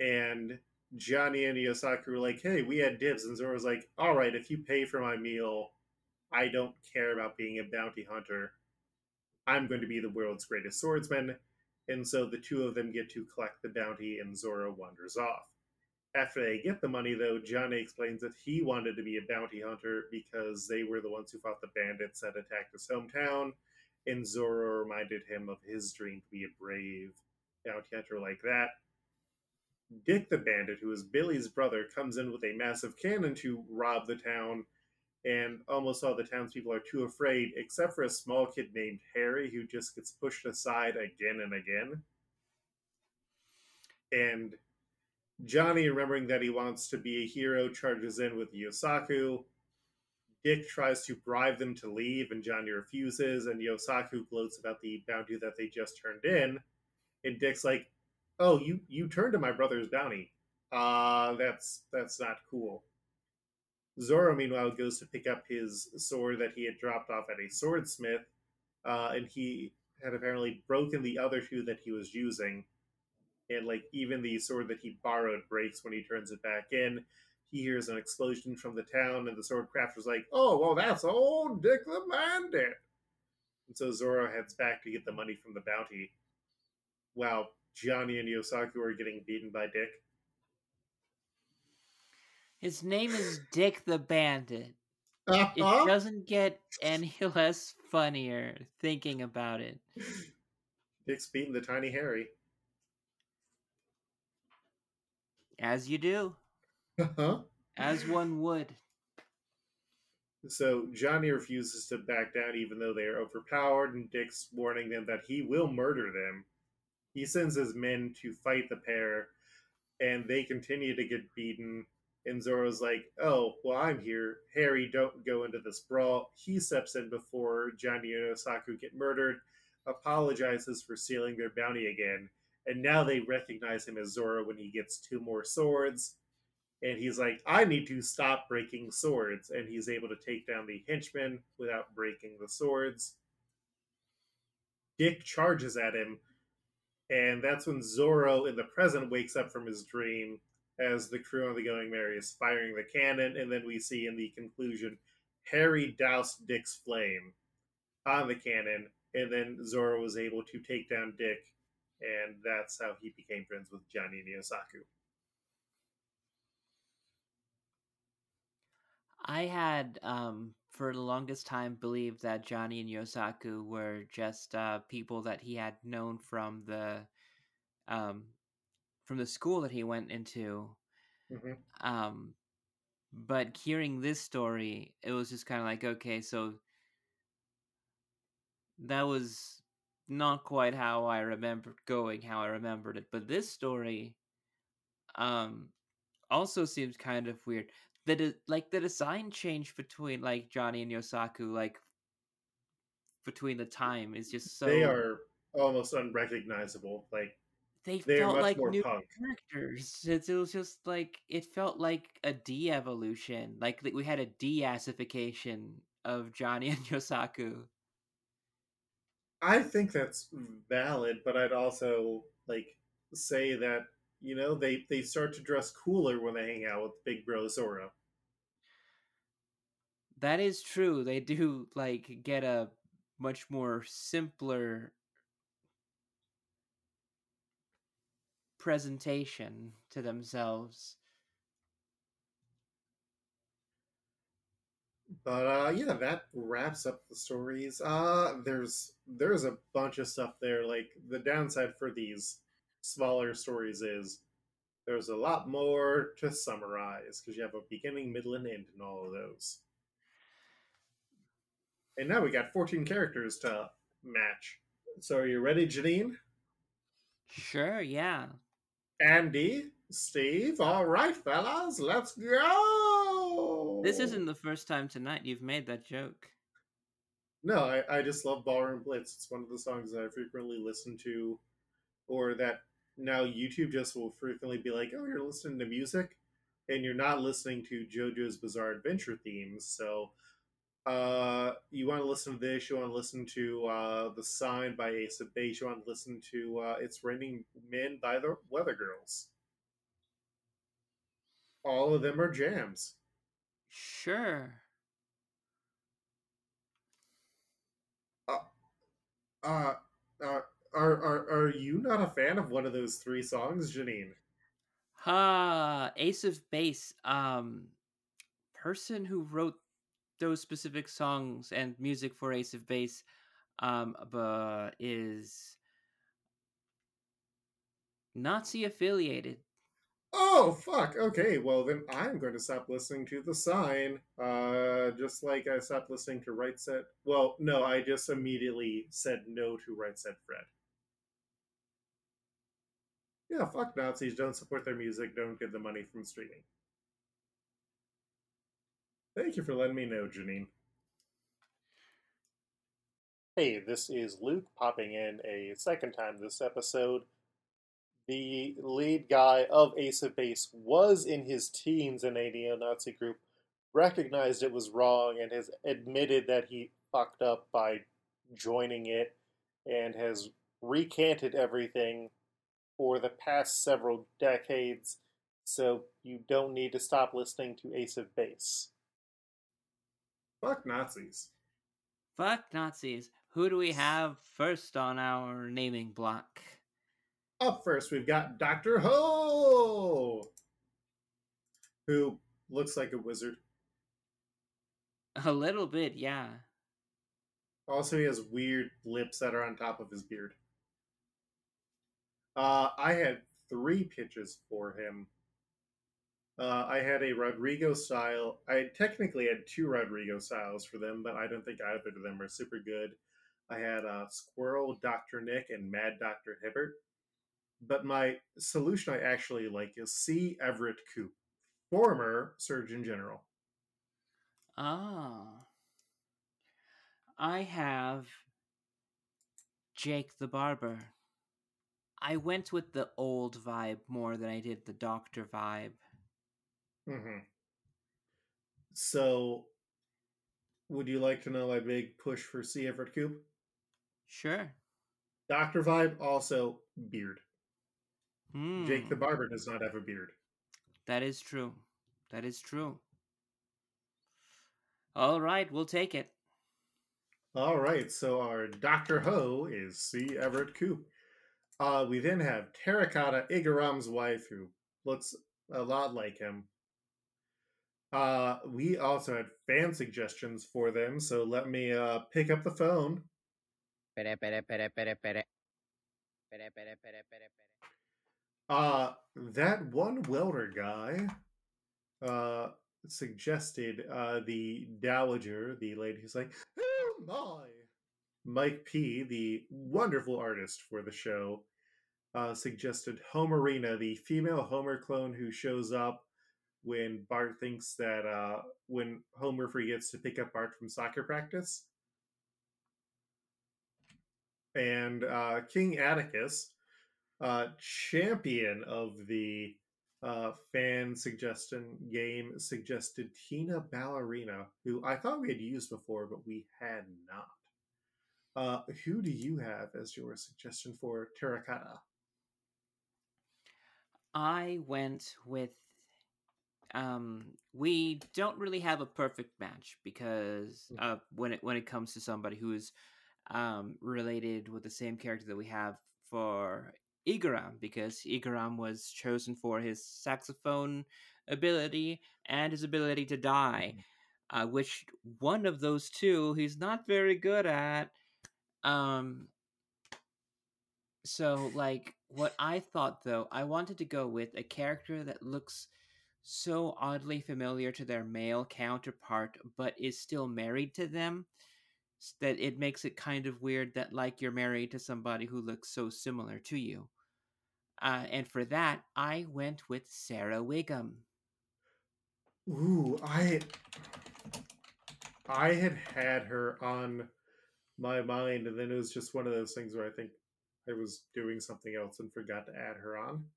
And Johnny and Yosaku were like, hey, we had dibs. And Zoro's like, all right, if you pay for my meal, I don't care about being a bounty hunter. I'm going to be the world's greatest swordsman. And so the two of them get to collect the bounty, and Zoro wanders off. After they get the money, though, Johnny explains that he wanted to be a bounty hunter because they were the ones who fought the bandits that attacked his hometown, and Zoro reminded him of his dream to be a brave bounty hunter like that. Dick the bandit, who is Billy's brother, comes in with a massive cannon to rob the town, and almost all the townspeople are too afraid, except for a small kid named Harry, who just gets pushed aside again and again. And Johnny, remembering that he wants to be a hero, charges in with Yosaku. Dick tries to bribe them to leave, and Johnny refuses, and Yosaku gloats about the bounty that they just turned in. And Dick's like, "Oh, you you turned to my brother's bounty. Uh, that's that's not cool." Zoro, meanwhile, goes to pick up his sword that he had dropped off at a swordsmith, uh, and he had apparently broken the other two that he was using. And like even the sword that he borrowed breaks when he turns it back in. He hears an explosion from the town, and the sword crafter's like, "Oh, well, that's old Dick the Bandit." And so Zoro heads back to get the money from the bounty, while Johnny and Yosaku are getting beaten by Dick. His name is Dick the Bandit. Uh-huh. It doesn't get any less funnier thinking about it. Dick's beating the tiny Harry. As you do. Uh-huh. As one would. So Johnny refuses to back down even though they are overpowered, and Dick's warning them that he will murder them. He sends his men to fight the pair, and they continue to get beaten. And Zoro's like, oh, well, I'm here. Harry, don't go into this brawl. He steps in before Johnny and Yosaku get murdered, apologizes for stealing their bounty again, and now they recognize him as Zoro when he gets two more swords. And he's like, I need to stop breaking swords. And he's able to take down the henchmen without breaking the swords. Dick charges at him, and that's when Zoro in the present wakes up from his dream as the crew on the Going Merry is firing the cannon, and then we see in the conclusion Harry doused Dick's flame on the cannon, and then Zoro was able to take down Dick, and that's how he became friends with Johnny and Yosaku. I had, um, for the longest time, believed that Johnny and Yosaku were just uh, people that he had known from the, um, from the school that he went into. Mhm. Um, but hearing this story, it was just kind of like, okay, so that was not quite how I remembered going, how I remembered it. But this story, um, also seems kind of weird. The de- like the design change between like Johnny and Yosaku, like between the time, is just so They are almost unrecognizable. Like they they felt like new punk. characters. It, it was just like it felt like a de-evolution. Like we had a de-assification of Johnny and Yosaku. I think that's valid, but I'd also like say that you know they they start to dress cooler when they hang out with Big Bro Zoro. That is true. They do like get a much more simpler presentation to themselves. But uh, yeah, that wraps up the stories. Uh, there's there's a bunch of stuff there. Like the downside for these smaller stories is there's a lot more to summarize because you have a beginning, middle, and end in all of those. And now we got 14 characters to match. So are you ready, Janine? Sure, yeah. Andy, Steve, all right, fellas, let's go. This isn't the first time tonight you've made that joke. No, I, I just love Ballroom Blitz. It's one of the songs that I frequently listen to, or that now YouTube just will frequently be like, oh, you're listening to music, and you're not listening to JoJo's Bizarre Adventure themes. So uh, you want to listen to this, you want to listen to uh, The Sign by Ace of Base, you want to listen to uh, It's Raining Men by the Weather Girls. All of them are jams. Sure. Uh, uh, uh, are, are, are you not a fan of one of those three songs, Janine? Uh, Ace of Base. Um, person who wrote those specific songs and music for Ace of Base, um, but is Nazi affiliated. Oh fuck! Okay, well then I'm going to stop listening to the sign. Uh, just like I stopped listening to Right Said. Well, no, I just immediately said no to Right Said Fred. Yeah, fuck Nazis. Don't support their music. Don't get the money from streaming. Thank you for letting me know, Janine. Hey, this is Luke popping in a second time this episode. The lead guy of Ace of Base was in his teens in a neo Nazi group, recognized it was wrong, and has admitted that he fucked up by joining it, and has recanted everything for the past several decades, so you don't need to stop listening to Ace of Base. Fuck Nazis. Fuck Nazis. Who do we have first on our naming block? Up first, we've got Dr. Ho! Who looks like a wizard. A little bit, yeah. Also, he has weird lips that are on top of his beard. Uh, I had three pitches for him. Uh, I had a Rodrigo style. I technically had two Rodrigo styles for them, but I don't think either of them are super good. I had uh, Squirrel Dr. Nick and Mad Dr. Hibbert. But my solution I actually like is C. Everett Koop, former Surgeon General. Ah. I have Jake the Barber. I went with the old vibe more than I did the doctor vibe. Mm-hmm. So, would you like to know my big push for C. Everett Koop? Sure. Doctor vibe, also beard. Hmm. Jake the Barber does not have a beard. That is true. That is true. All right, we'll take it. All right, so our Dr. Ho is C. Everett Koop. Uh, we then have Terracotta Igaram's wife, who looks a lot like him. Uh, we also had fan suggestions for them, so let me uh, pick up the phone. Uh, that one welder guy uh, suggested uh, the dowager, the lady who's like, oh my. Mike P, the wonderful artist for the show, uh, suggested Homerina, the female Homer clone who shows up when Bart thinks that uh, when Homer forgets to pick up Bart from soccer practice. And uh, King Atticus, uh, champion of the uh, fan suggestion game, suggested Tina Ballerina, who I thought we had used before, but we had not. Uh, who do you have as your suggestion for Terracotta? I went with um we don't really have a perfect match because Mm. uh when it when it comes to somebody who's um related with the same character that we have for Igaram because Igaram was chosen for his saxophone ability and his ability to die uh, which one of those two he's not very good at um so like what I thought though, I wanted to go with a character that looks so oddly familiar to their male counterpart but is still married to them that it makes it kind of weird that like you're married to somebody who looks so similar to you. Uh, and for that, I went with Sarah Wiggum. Ooh, I I had had her on my mind, and then it was just one of those things where I think I was doing something else and forgot to add her on.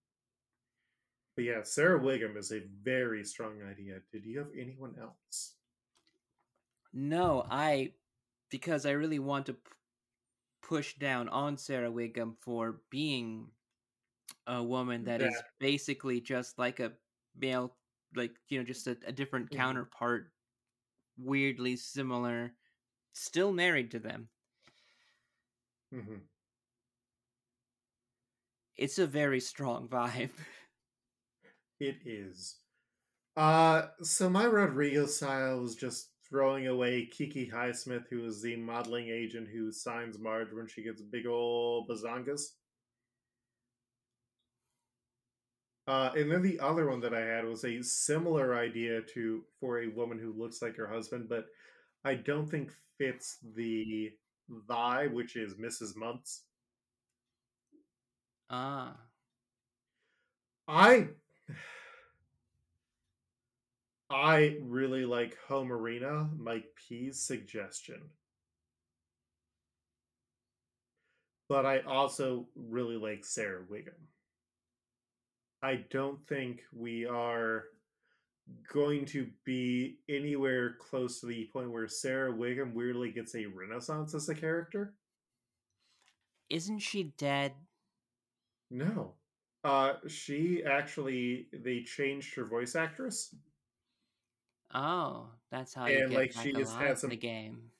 But yeah, Sarah Wiggum is a very strong idea. Did you have anyone else? No, I because I really want to p- push down on Sarah Wiggum for being a woman that is basically just like a male, like you know, just a, a different Mhm. counterpart, weirdly similar, still married to them. Mhm. It's a very strong vibe. It is. Uh, so my Rodrigo style was just throwing away Kiki Highsmith, who is the modeling agent who signs Marge when she gets big ol' bazongas. Uh, and then the other one that I had was a similar idea to for a woman who looks like her husband, but I don't think fits the vibe, which is Mrs. Muntz. Ah, I I really like Homerina, Mike P's suggestion. But I also really like Sarah Wiggum. I don't think we are going to be anywhere close to the point where Sarah Wiggum weirdly gets a renaissance as a character. isn't she dead? No. Uh she actually they changed her voice actress. Oh, that's how you And, get like, she just had some- the game.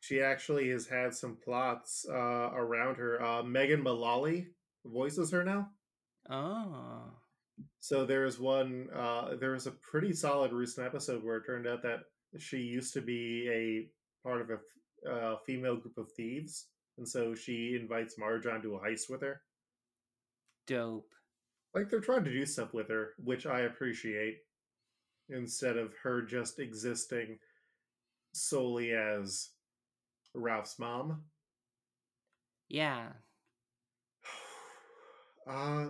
She actually has had some plots uh, around her. Uh, Megan Mullally voices her now. Oh, So there is one. Uh, there was a pretty solid recent episode where it turned out that she used to be a part of a uh, female group of thieves, and so she invites Marge onto a heist with her. Dope. Like they're trying to do stuff with her, which I appreciate, instead of her just existing solely as Ralph's mom. Yeah, Uh,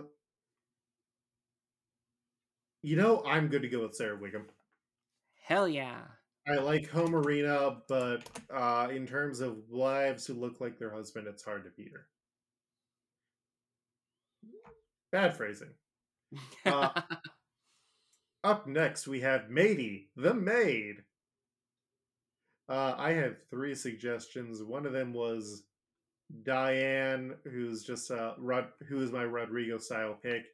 you know, I'm good to go with Sarah Wiggum. hell yeah. I like Homerina, but uh, in terms of wives who look like their husband, it's hard to beat her. Bad phrasing. Uh, Up next, we have Matey, the maid. Uh, I had three suggestions. One of them was Diane, who's just uh, Rod, who is my Rodrigo style pick.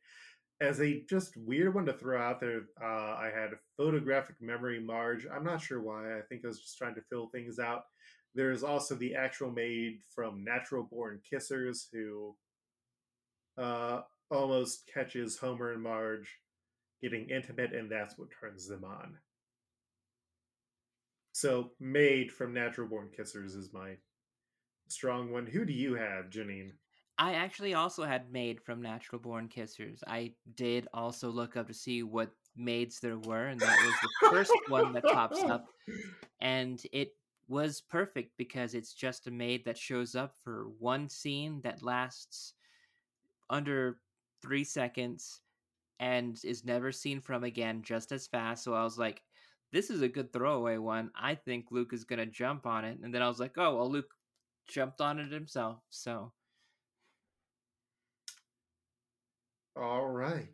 As a just weird one to throw out there, uh, I had photographic memory Marge. I'm not sure why. I think I was just trying to fill things out. There's also the actual maid from Natural Born Kissers, who uh, almost catches Homer and Marge getting intimate, and that's what turns them on. So, maid from Natural Born Kissers is my strong one. Who do you have, Janine? I actually also had maid from Natural Born Kissers. I did also look up to see what maids there were, and that was the first one that pops up. And it was perfect because it's just a maid that shows up for one scene that lasts under three seconds and is never seen from again just as fast. So I was like, this is a good throwaway one. I think Luke is going to jump on it. And then I was like, oh, well, Luke jumped on it himself. So. All right.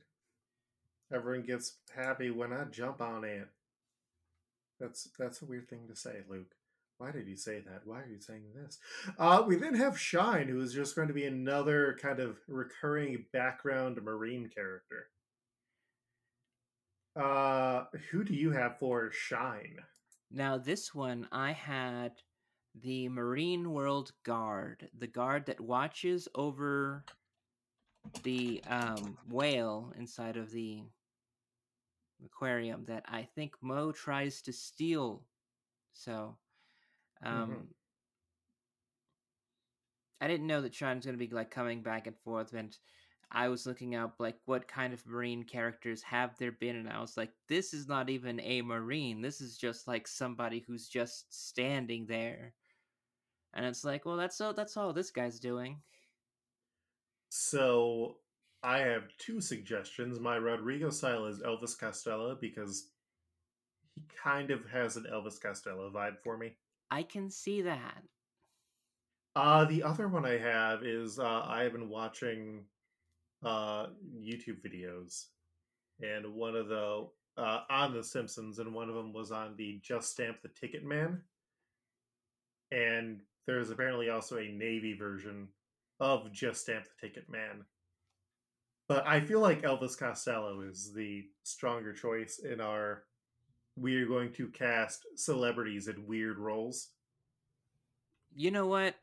Everyone gets happy when I jump on it. That's that's a weird thing to say, Luke. Why did you say that? Why are you saying this? Uh, we then have Shine, who is just going to be another kind of recurring background marine character. Uh, who do you have for Shine? Now, this one, I had the Marine World Guard, the guard that watches over the um, whale inside of the aquarium that I think Moe tries to steal. So, um, Mhm. I didn't know that Sean's going to be like coming back and forth, and I was looking up like what kind of marine characters have there been, and I was like, this is not even a marine. This is just like somebody who's just standing there, and it's like, well, that's all. That's all this guy's doing. So I have two suggestions. My Rodrigo style is Elvis Costello because he kind of has an Elvis Costello vibe for me. I can see that. Uh, the other one I have is uh, I have been watching uh, YouTube videos, and one of the uh, on The Simpsons, and one of them was on the Just Stamp the Ticket Man, and there's apparently also a Navy version of Just Stamp the Ticket Man. But I feel like Elvis Costello is the stronger choice in our. We are going to cast celebrities in weird roles. You know what?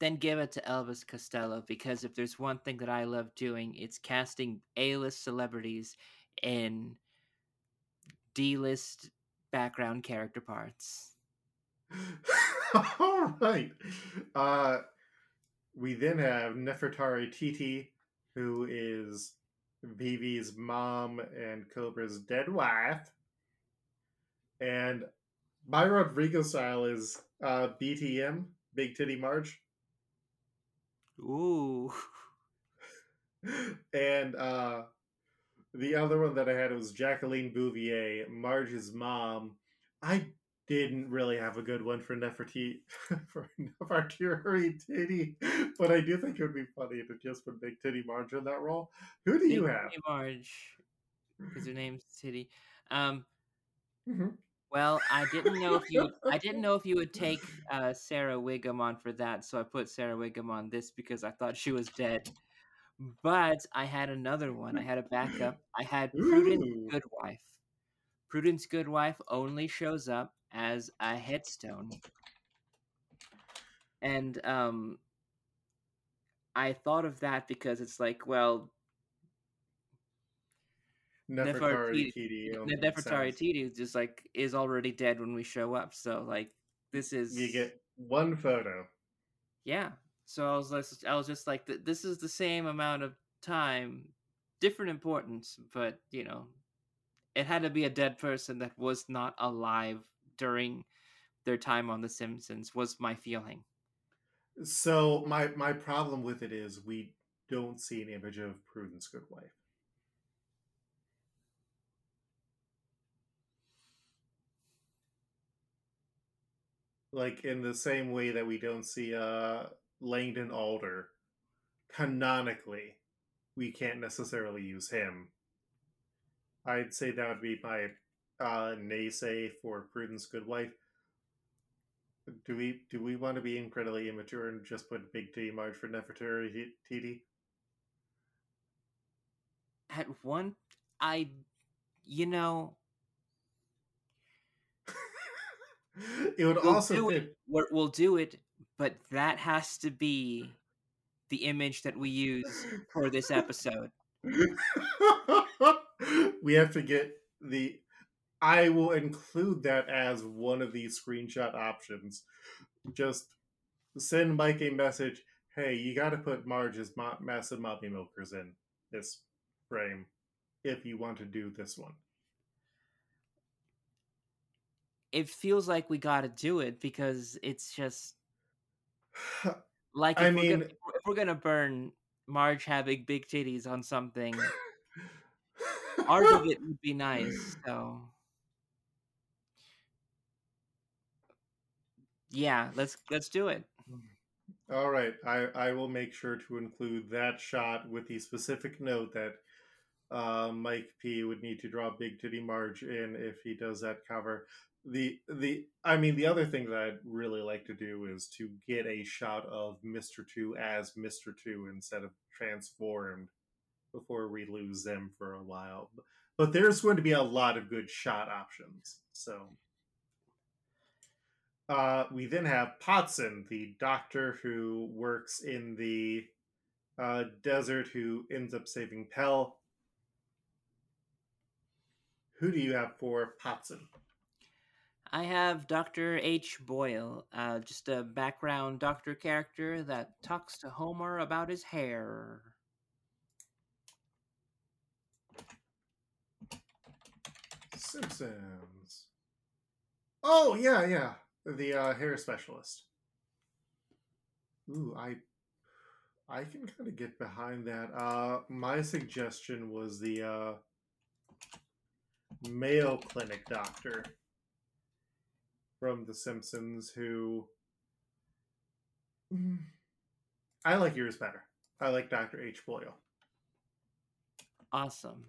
Then give it to Elvis Costello because if there's one thing that I love doing, it's casting A-list celebrities in D-list background character parts. All right. Uh, we then have Nefertari Titi, who is Vivi's mom and Cobra's dead wife. And my Rodrigo style is uh, BTM, Big Titty Marge. Ooh. and uh, the other one that I had was Jacqueline Bouvier, Marge's mom. I didn't really have a good one for Nefertiti for Nefertiti Titty, but I do think it would be funny to just put Big Titty Marge in that role. Who do Big you have? Titty Marge, because her name's Titty. Um, Mhm. Well, I didn't know if you I didn't know if you would take uh, Sarah Wiggum on for that, so I put Sarah Wiggum on this because I thought she was dead. But I had another one. I had a backup. I had Prudence Goodwife. Prudence Goodwife only shows up as a headstone. And um I thought of that because it's like, well, Nefertari Titi. Nefertari. Titi is just like is already dead when we show up. So like this is You get one photo. yeah. So I was like, I was just like, this is the same amount of time, different importance, but you know, it had to be a dead person that was not alive during their time on The Simpsons. Was my feeling. So my my problem with it is we don't see an image of Prudence Goodwife. Like in the same way that we don't see uh Langdon Alger canonically, we can't necessarily use him. I'd say that would be my uh naysay for Prudence Goodwife. Do we do we want to be incredibly immature and just put Big T Marge for Nefertari Titi? At one, I, you know, it would we'll also do fit. it. We'll do it, but that has to be the image that we use for this episode. we have to get the. I will include that as one of these screenshot options. Just send Mike a message. Hey, you got to put Marge's ma- massive moppy milkers in this frame if you want to do this one. It feels like we got to do it because it's just like if I we're mean, gonna, if we're gonna burn Marge having big titties on something, art of it would be nice. So yeah, let's let's do it. All right, I, I will make sure to include that shot with the specific note that uh, Mike P would need to draw Big Titty Marge in if he does that cover. The the I mean the other thing that I'd really like to do is to get a shot of Mister Two as Mister Two instead of transformed before we lose them for a while. But there's going to be a lot of good shot options. So uh, we then have Potson, the doctor who works in the uh, desert, who ends up saving Pell. Who do you have for Potson? I have Dr. H. Boyle, uh, just a background doctor character that talks to Homer about his hair. Simpsons. Oh yeah, yeah, the uh, hair specialist. Ooh, I, I can kind of get behind that. Uh, my suggestion was the uh, Mayo Clinic doctor. From The Simpsons who. Mm, I like yours better. I like Dr. H. Boyle. Awesome.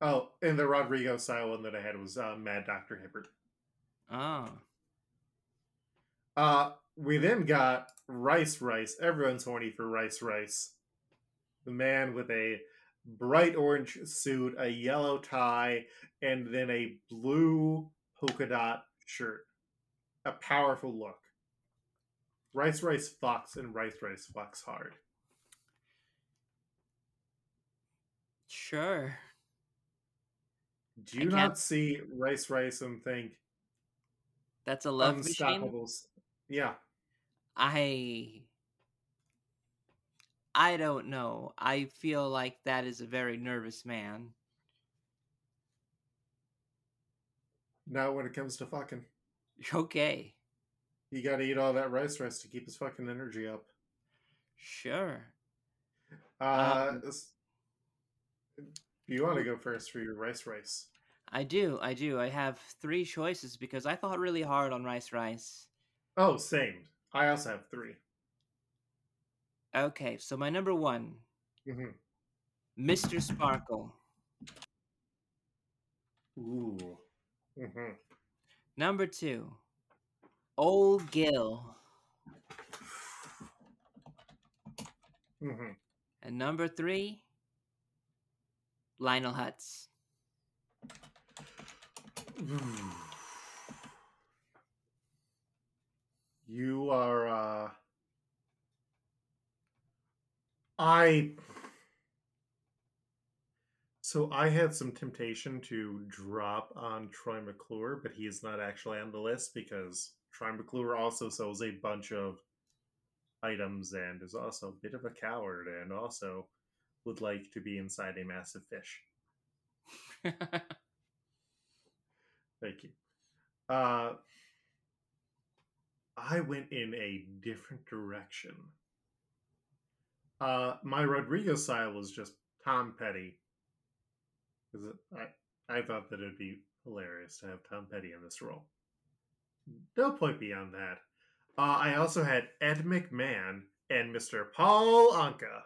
Oh, and the Rodrigo style one that I had was uh, Mad Dr. Hibbert. Oh. Uh, we then got Rice Rice. Everyone's horny for Rice Rice. The man with a bright orange suit, a yellow tie, and then a blue polka dot shirt. A powerful look. Rice Rice Fox and Rice Rice Fox hard. Sure. Do you not see Rice Rice and think that's a love unstoppable? Machine? Yeah. I I don't know. I feel like that is a very nervous man. Now, when it comes to fucking. Okay. You gotta eat all that rice rice to keep his fucking energy up. Sure. Uh, um, you want to go first for your rice rice? I do. I do. I have three choices because I thought really hard on rice rice. Oh, same. I also have three. Okay, so my number one, mm-hmm. Mr. Sparkle. Ooh. Mm-hmm. Number two, Old Gil. Mm-hmm. And number three, Lionel Hutz. You are uh I so I had some temptation to drop on Troy McClure, but he is not actually on the list because Troy McClure also sells a bunch of items and is also a bit of a coward and also would like to be inside a massive fish. Thank you. Uh, I went in a different direction. Uh, my Rodrigo style was just Tom Petty. Because I, I thought that it'd be hilarious to have Tom Petty in this role. No point beyond that. Uh, I also had Ed McMahon and Mr. Paul Anka.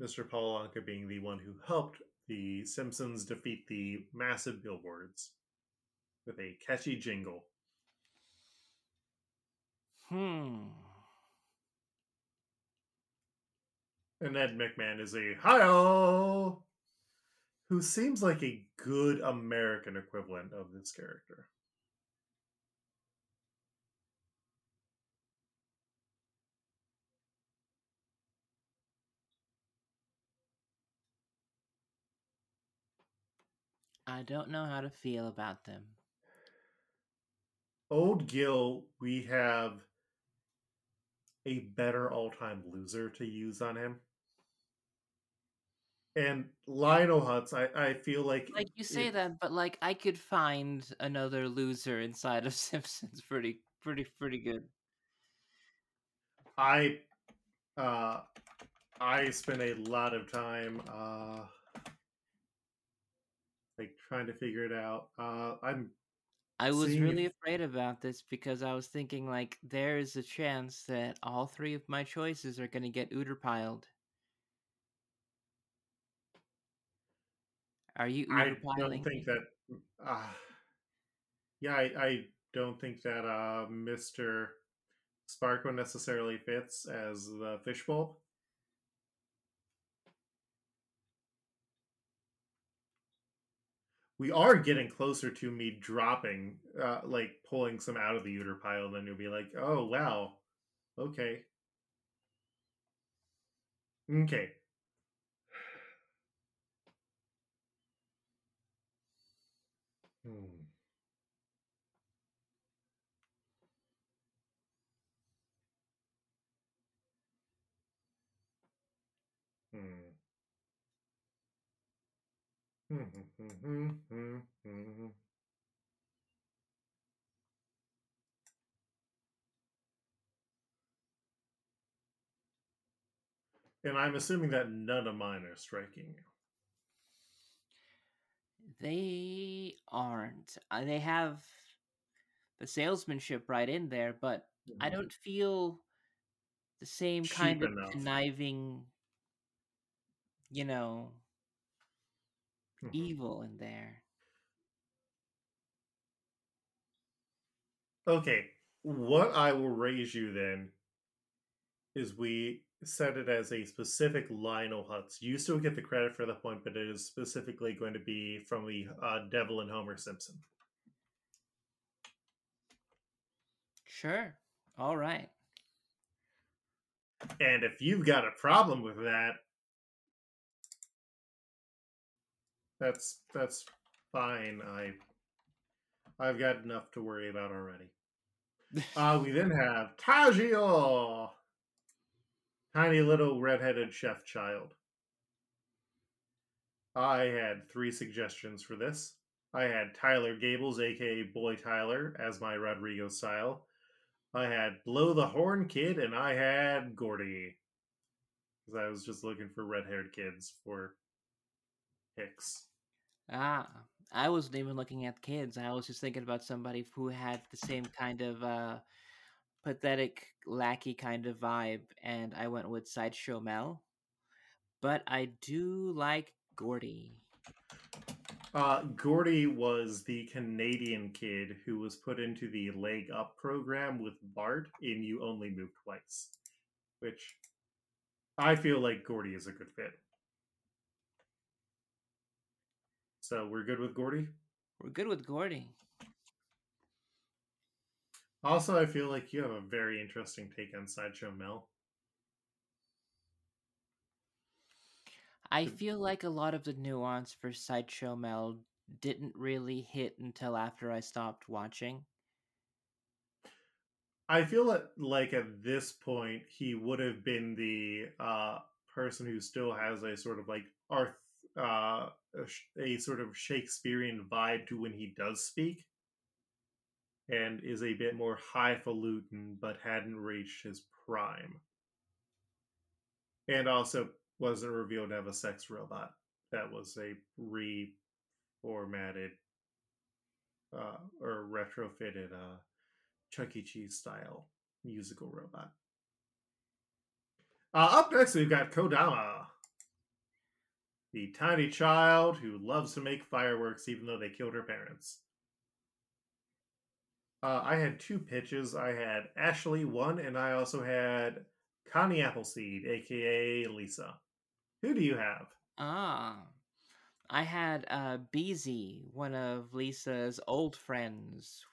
Mr. Paul Anka being the one who helped the Simpsons defeat the massive billboards with a catchy jingle. Hmm. And Ed McMahon is a hi who seems like a good American equivalent of this character. I don't know how to feel about them. Old Gil, we have a better all time loser to use on him. And Lionel Hutz, I, I feel like like you say it, that, but like I could find another loser inside of Simpsons pretty pretty pretty good. I uh I spent a lot of time uh like trying to figure it out. Uh, I'm. I was really if... afraid about this because I was thinking like there is a chance that all three of my choices are going to get Uterpiled. Are you I don't think that. Uh, yeah, I, I don't think that uh, Mister Sparkle necessarily fits as the fishbowl. we are getting closer to me dropping, uh, like pulling some out of the uter pile. Then you'll be like, oh wow, okay, okay. Hmm. Hmm. and I'm assuming that none of mine are striking you. They aren't. Uh, they have the salesmanship right in there, but I Mhm. don't feel the same Cheap kind of enough. conniving, you know, Mhm. evil in there. Okay, what I will raise you then is we set it as a specific Lionel Hutz. You still get the credit for the point, but it is specifically going to be from the uh, Devil and Homer Simpson. Sure. All right. And if you've got a problem with that, that's that's fine. I I've got enough to worry about already. Uh, we then have Tajio, tiny little redheaded chef child. I had three suggestions for this. I had Tyler Gables, aka Boy Tyler, as my Rodrigo style. I had Blow the Horn Kid, and I had Gordy. Because I was just looking for red haired kids for picks. Ah, I wasn't even looking at kids. I was just thinking about somebody who had the same kind of uh, pathetic, lackey kind of vibe, and I went with Sideshow Mel. But I do like Gordy. Uh, Gordy was the Canadian kid who was put into the Leg Up program with Bart in You Only Move Twice, which I feel like Gordy is a good fit. So we're good with Gordy. We're good with Gordy. Also, I feel like you have a very interesting take on Sideshow Mel. I feel like a lot of the nuance for Sideshow Mel didn't really hit until after I stopped watching. I feel that, like at this point, he would have been the uh, person who still has a sort of like Arth, uh, a, a sort of Shakespearean vibe to when he does speak, and is a bit more highfalutin, but hadn't reached his prime, and also wasn't revealed to have a sex robot. That was a reformatted uh, or retrofitted uh, Chuck E. Cheese style musical robot. Uh, up next, we've got Kodama, the tiny child who loves to make fireworks even though they killed her parents. Uh, I had two pitches. I had Ashley one, and I also had Connie Appleseed, aka Lisa. Who do you have? Ah, I had uh, Beezy, one of Lisa's old friends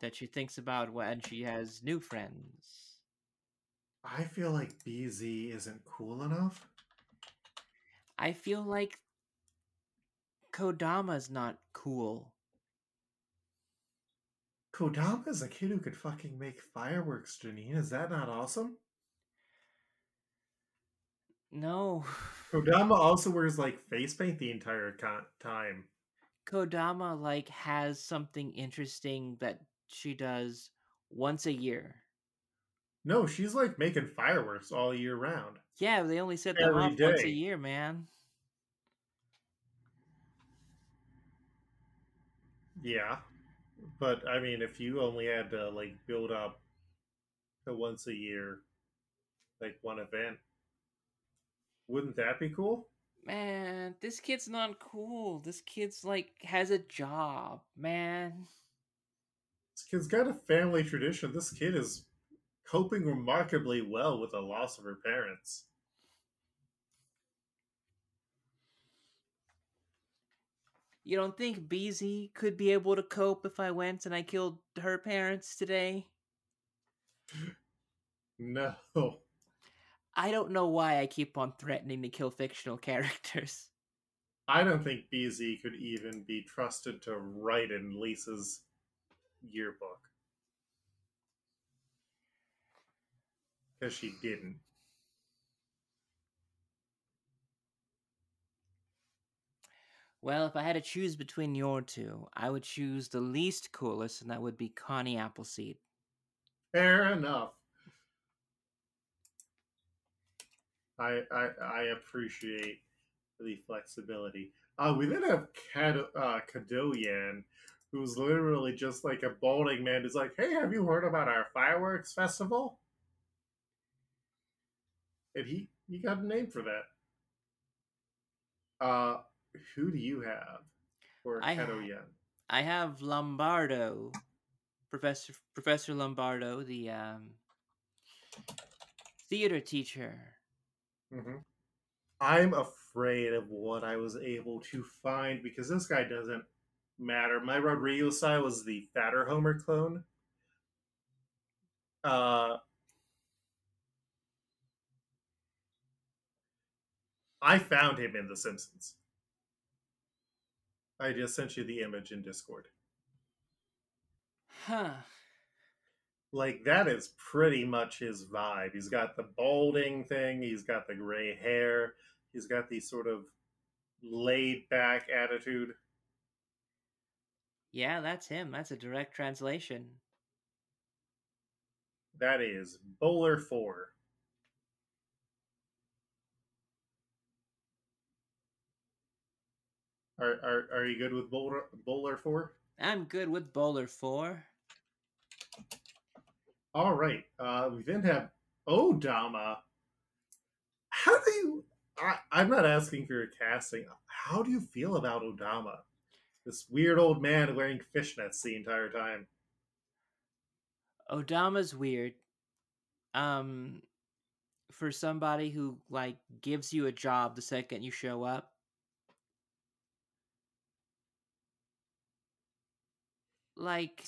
that she thinks about when she has new friends. I feel like BZ isn't cool enough. I feel like Kodama's not cool. Kodama's a kid who could fucking make fireworks, Janine. Is that not awesome? No. Kodama also wears like face paint the entire con- time. Kodama like has something interesting that she does once a year. No, she's like making fireworks all year round. Yeah, they only set them off once a year, man. Yeah. But I mean, if you only had to like build up to once a year, like one event, wouldn't that be cool? Man, this kid's not cool. This kid's like has a job, man. This kid's got a family tradition. This kid is coping remarkably well with the loss of her parents. You don't think Beezy could be able to cope if I went and I killed her parents today? No. I don't know why I keep on threatening to kill fictional characters. I don't think BZ could even be trusted to write in Lisa's yearbook. Because she didn't. Well, if I had to choose between your two, I would choose the least coolest, and that would be Connie Appleseed. Fair enough. I I, I appreciate the flexibility. Uh, we then have Kad- uh, Kadoyan, who's literally just like a balding man who's like, "Hey, have you heard about our fireworks festival?" And he he got a name for that. Uh, who do you have for I Keto ha- Yen? I have Lombardo, Professor Professor Lombardo, the um, theater teacher. Mm-hmm. I'm afraid of what I was able to find because this guy doesn't matter. My Rodrigo style was the fatter Homer clone. Uh, I found him in The Simpsons. I just sent you the image in Discord. Huh. Like that is pretty much his vibe. He's got the balding thing, he's got the gray hair, he's got the sort of laid back attitude. Yeah, that's him. That's a direct translation. That is Bowler 4. Are, are, are you good with Bowler, Bowler 4? I'm good with Bowler 4. All right. Uh, we then have Odama. How do you. I, I'm not asking for your casting. How do you feel about Odama? This weird old man wearing fishnets the entire time. Odama's weird. Um, for somebody who like gives you a job the second you show up. Like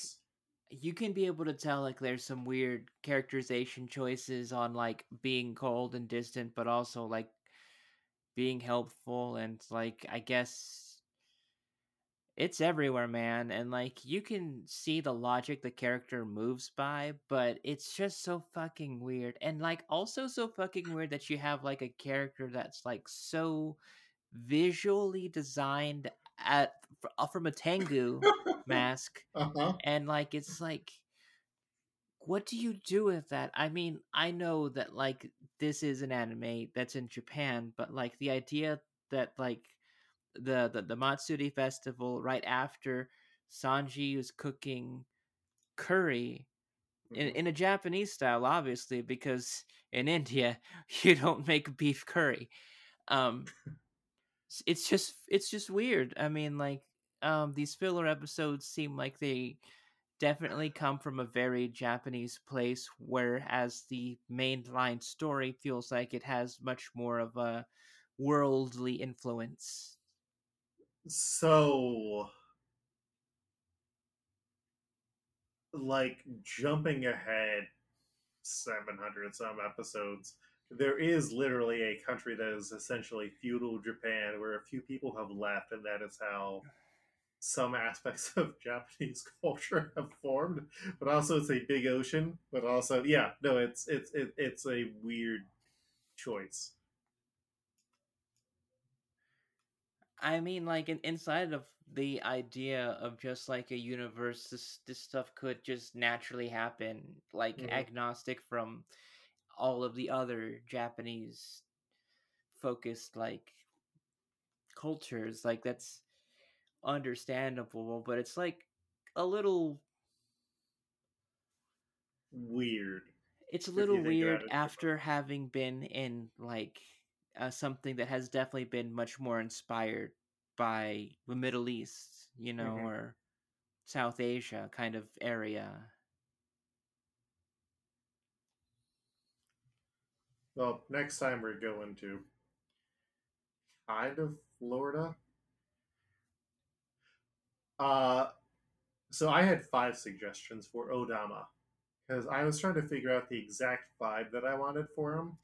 you can be able to tell like there's some weird characterization choices on like being cold and distant but also like being helpful and like I guess it's everywhere, man. And like you can see the logic the character moves by, but it's just so fucking weird. And like also so fucking weird that you have like a character that's like so visually designed at uh, from a Tengu mask, Uh-huh. and like it's like what do you do with that? I mean, I know that like this is an anime that's in Japan, but like the idea that like the the, the Matsuri festival right after Sanji is cooking curry in, Mhm. in a Japanese style, obviously, because in India you don't make beef curry. Um, it's just it's just weird. I mean, like um, these filler episodes seem like they definitely come from a very Japanese place, whereas the mainline story feels like it has much more of a worldly influence. So, like jumping ahead 700 some episodes, there is literally a country that is essentially feudal Japan where a few people have left, and that is how some aspects of Japanese culture have formed. But also, it's a big ocean. But also, yeah, no, it's it's it, it's a weird choice. I mean, like in, inside of the idea of just like a universe, this this stuff could just naturally happen, like Mhm. agnostic from all of the other Japanese focused like cultures. Like that's understandable, but it's like a little Weird. it's a little you think about weird after having been in like uh, something that has definitely been much more inspired by the Middle East, you know, Mhm. or South Asia kind of area. Well, next time we're going to kind of Florida. Uh, so I had five suggestions for Odama because I was trying to figure out the exact vibe that I wanted for him,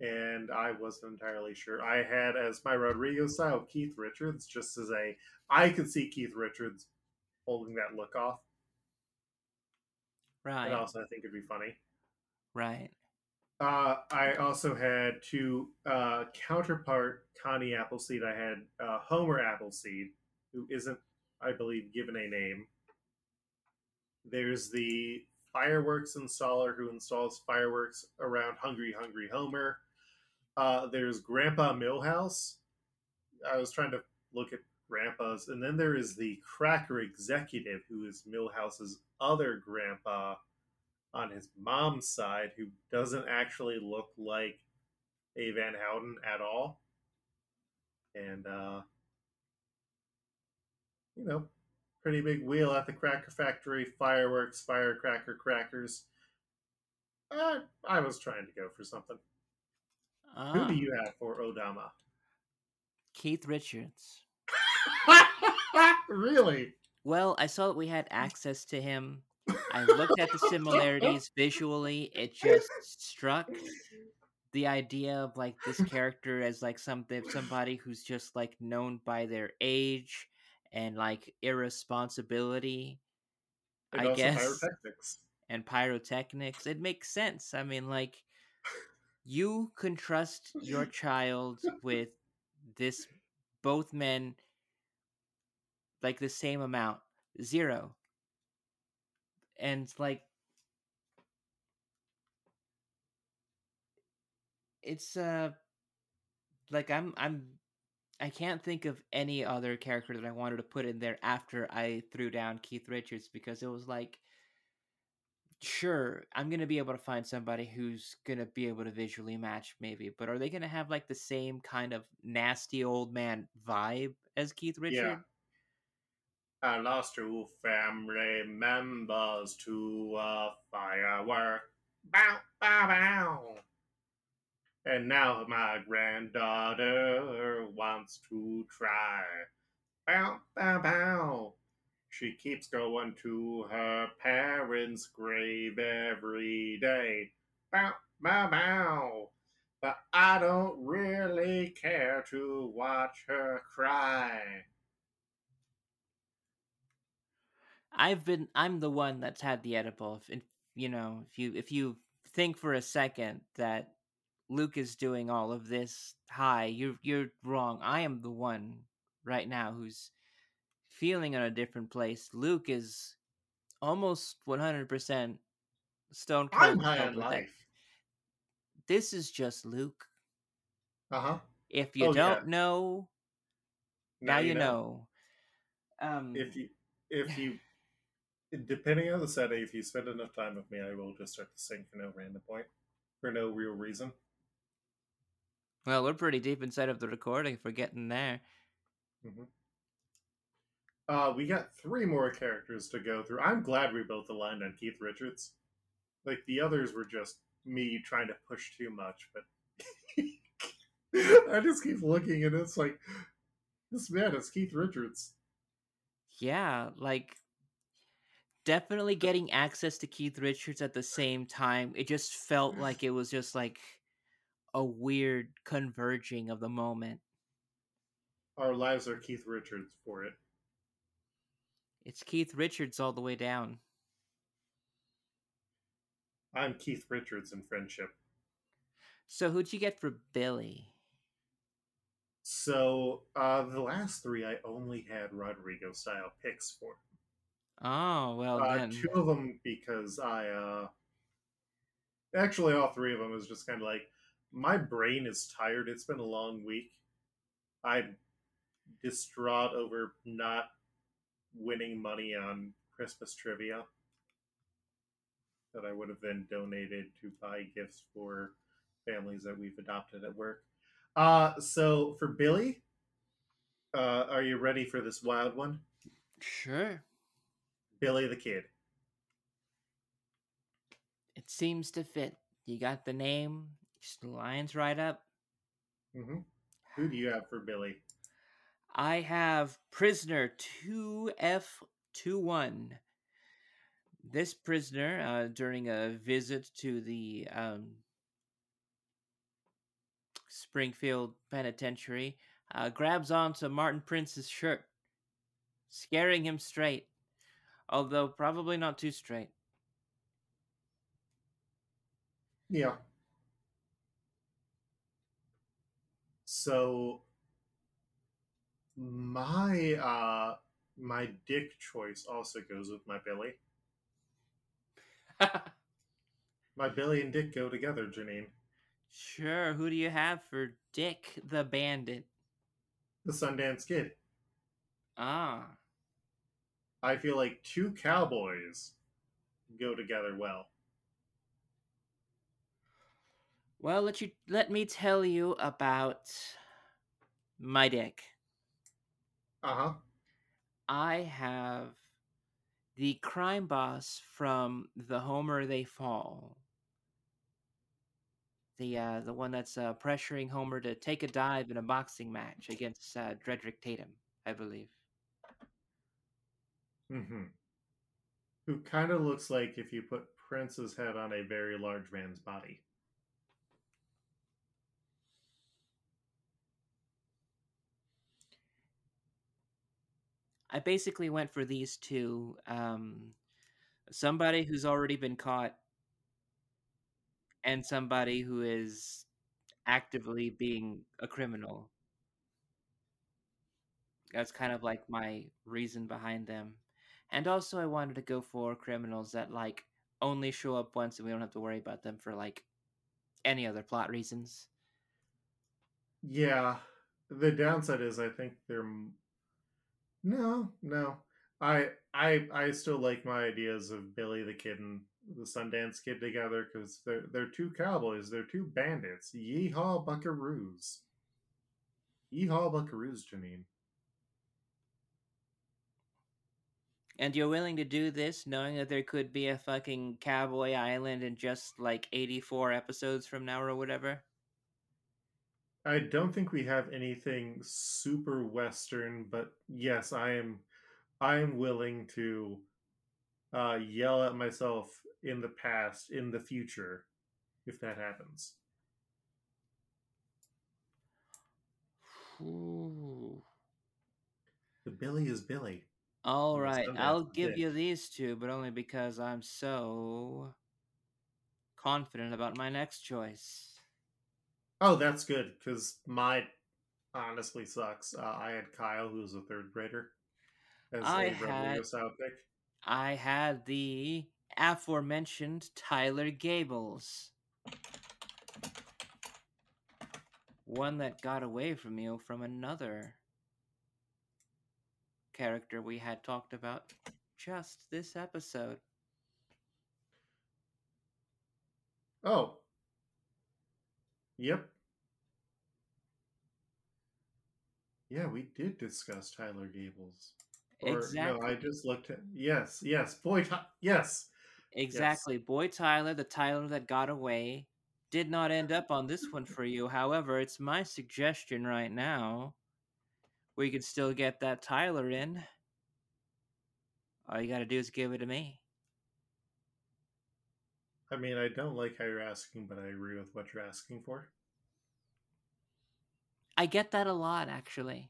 and I wasn't entirely sure. I had as my Rodrigo style Keith Richards, just as a I could see Keith Richards holding that look off, Right. and also I think it'd be funny. Right. Uh, I also had to uh, counterpart Connie Appleseed. I had uh, Homer Appleseed, who isn't, I believe, given a name. There's the fireworks installer who installs fireworks around Hungry Hungry Homer. Uh, there's Grandpa Milhouse. I was trying to look at grandpas, and then there is the cracker executive, who is Milhouse's other grandpa on his mom's side, who doesn't actually look like a Van Houten at all. And, uh, you know, pretty big wheel at the cracker factory, fireworks, firecracker crackers. Uh, I was trying to go for something. Ah, Who do you have for Odama? Keith Richards. really? Well, I saw that we had access to him. I looked at the similarities visually. It just struck the idea of like this character as like something somebody who's just like known by their age and like irresponsibility And I guess. pyrotechnics. and pyrotechnics. It makes sense. I mean, like you can trust your child with this both men like the same amount zero and like it's uh like i'm i'm i can't think of any other character that i wanted to put in there after i threw down keith richards because it was like sure i'm gonna be able to find somebody who's gonna be able to visually match maybe but are they gonna have like the same kind of nasty old man vibe as keith richards Yeah. I lost two family members to a firework. Bow, bow, bow. And now my granddaughter wants to try. Bow, bow, bow. She keeps going to her parents' grave every day. Bow, bow, bow. But I don't really care to watch her cry. I've been I'm the one that's had the edible. If, if you know, if you if you think for a second that Luke is doing all of this high, you're you're wrong. I am the one right now who's feeling in a different place. Luke is almost 100% stone cold. I'm high on. That- life. This is just Luke. Uh huh. If you Oh, don't know, now, you know. Um If you, if you, depending on the setting, if you spend enough time with me, I will just start to sing for no random point, for no real reason. well, we're pretty deep inside of the recording if we're getting there. Uh, we got three more characters to go through. I'm glad we both aligned on Keith Richards. Like the others were just me trying to push too much, but I just keep looking and it's like this man is Keith Richards. Yeah, like definitely getting access to Keith Richards at the same time. It just felt like it was just like a weird converging of the moment. Our lives are Keith Richards for it. It's Keith Richards all the way down. I'm Keith Richards in friendship. So who'd you get for Billy? So uh, the last three, I only had Rodrigo style picks for. Oh, well Uh, then. two of them because I uh, actually all three of them is just kind of like my brain is tired. It's been a long week. I'm distraught over not winning money on Christmas trivia that I would have then donated to buy gifts for families that we've adopted at work. Uh, so for Billy, uh, are you ready for this wild one? Sure. Billy the Kid. It seems to fit. You got the name, just lines right up. hmm Who do you have for Billy? I have prisoner 2F21. This prisoner, uh, during a visit to the um, Springfield Penitentiary, uh, grabs onto Martin Prince's shirt, scaring him straight, although probably not too straight. Yeah. So my uh my dick choice also goes with my Billy. My Billy and Dick go together, Janine. sure, who do you have for Dick the Bandit? The Sundance Kid. Ah. I feel like two cowboys go together well. Well, let you let me tell you about my dick. Uh huh. I have the crime boss from The Homer They Fall. The uh, the one that's uh, pressuring Homer to take a dive in a boxing match against uh, Dredrick Tatum, I believe. Mm-hmm. Who kind of looks like if you put Prince's head on a very large man's body. I basically went for these two. Um, somebody who's already been caught, and somebody who is actively being a criminal. That's kind of like my reason behind them. And also, I wanted to go for criminals that like only show up once, and we don't have to worry about them for like any other plot reasons. Yeah, the downside is I think they're no, no. I I I still like my ideas of Billy the Kid and the Sundance Kid together because they're they're two cowboys, they're two bandits. Yeehaw, Buckaroos! Yeehaw, Buckaroos, Janine. And you're willing to do this knowing that there could be a fucking Cowboy Island in just like 84 episodes from now or whatever? I don't think we have anything super western, but yes, I am I am willing to uh, yell at myself in the past, in the future, if that happens. Ooh. The Billy is Billy. All I'm I'll give you these two, but only because I'm so confident about my next choice. Oh, that's good because my honestly sucks. Uh, I had Kyle, who's a third grader, as I a had- pick. I had the aforementioned Tyler Gables. One that got away from you from another character we had talked about just this episode. Oh, yep. Yeah, we did discuss Tyler Gables. Or, exactly. No, I just looked at. Yes, yes. Boy, Ty- yes. Exactly. Boy Tyler, the Tyler that got away, did not end up on this one for you. However, it's my suggestion right now. We could still get that Tyler in. All you gotta do is give it to me. I mean, I don't like how you're asking, but I agree with what you're asking for. I get that a lot, actually.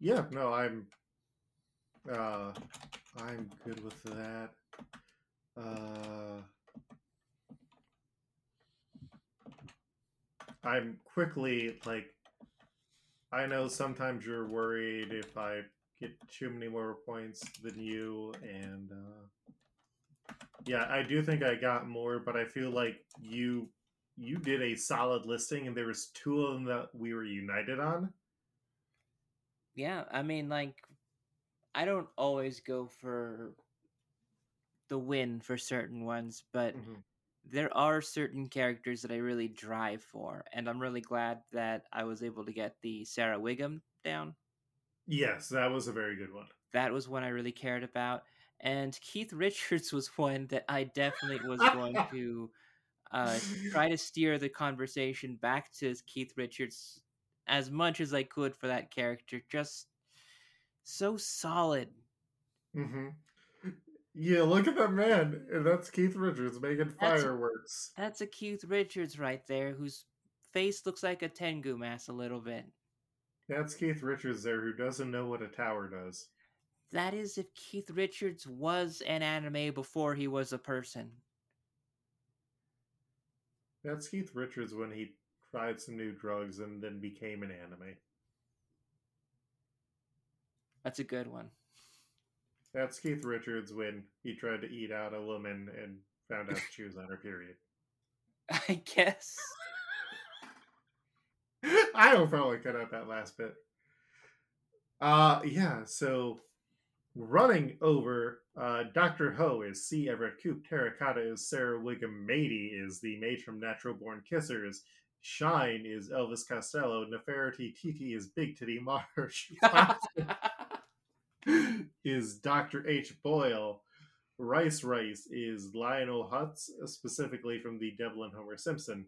Yeah, no, I'm uh I'm good with that. Uh I'm quickly like I know sometimes you're worried if I get too many more points than you and uh yeah, I do think I got more, but I feel like you you did a solid listing and there was two of them that we were united on. Yeah, I mean, like, I don't always go for the win for certain ones, but Mhm. There are certain characters that I really drive for, and I'm really glad that I was able to get the Sarah Wiggum down. Yes, that was a very good one. That was one I really cared about, and Keith Richards was one that I definitely was going to uh, try to steer the conversation back to Keith Richards as much as I could for that character. Just so solid. hmm Yeah, look at that man. And that's Keith Richards making That's- fireworks. That's a Keith Richards right there, whose face looks like a Tengu mask a little bit. That's Keith Richards there who doesn't know what a tower does. That is if Keith Richards was an anime before he was a person. That's Keith Richards when he tried some new drugs and then became an anime. That's a good one. That's Keith Richards when he tried to eat out a woman and found out she was on her period. I guess. I will probably cut out that last bit. Uh yeah, so running over uh, Dr. Ho is C. Everett Koop, Terracotta is Sarah Wiggum, Mady is the maid from Natural Born Kissers, Shine is Elvis Costello, Nefertiti TT is Big Titty Marsh, is Dr. H. Boyle, Rice Rice is Lionel Hutz, specifically from the Devil and Homer Simpson.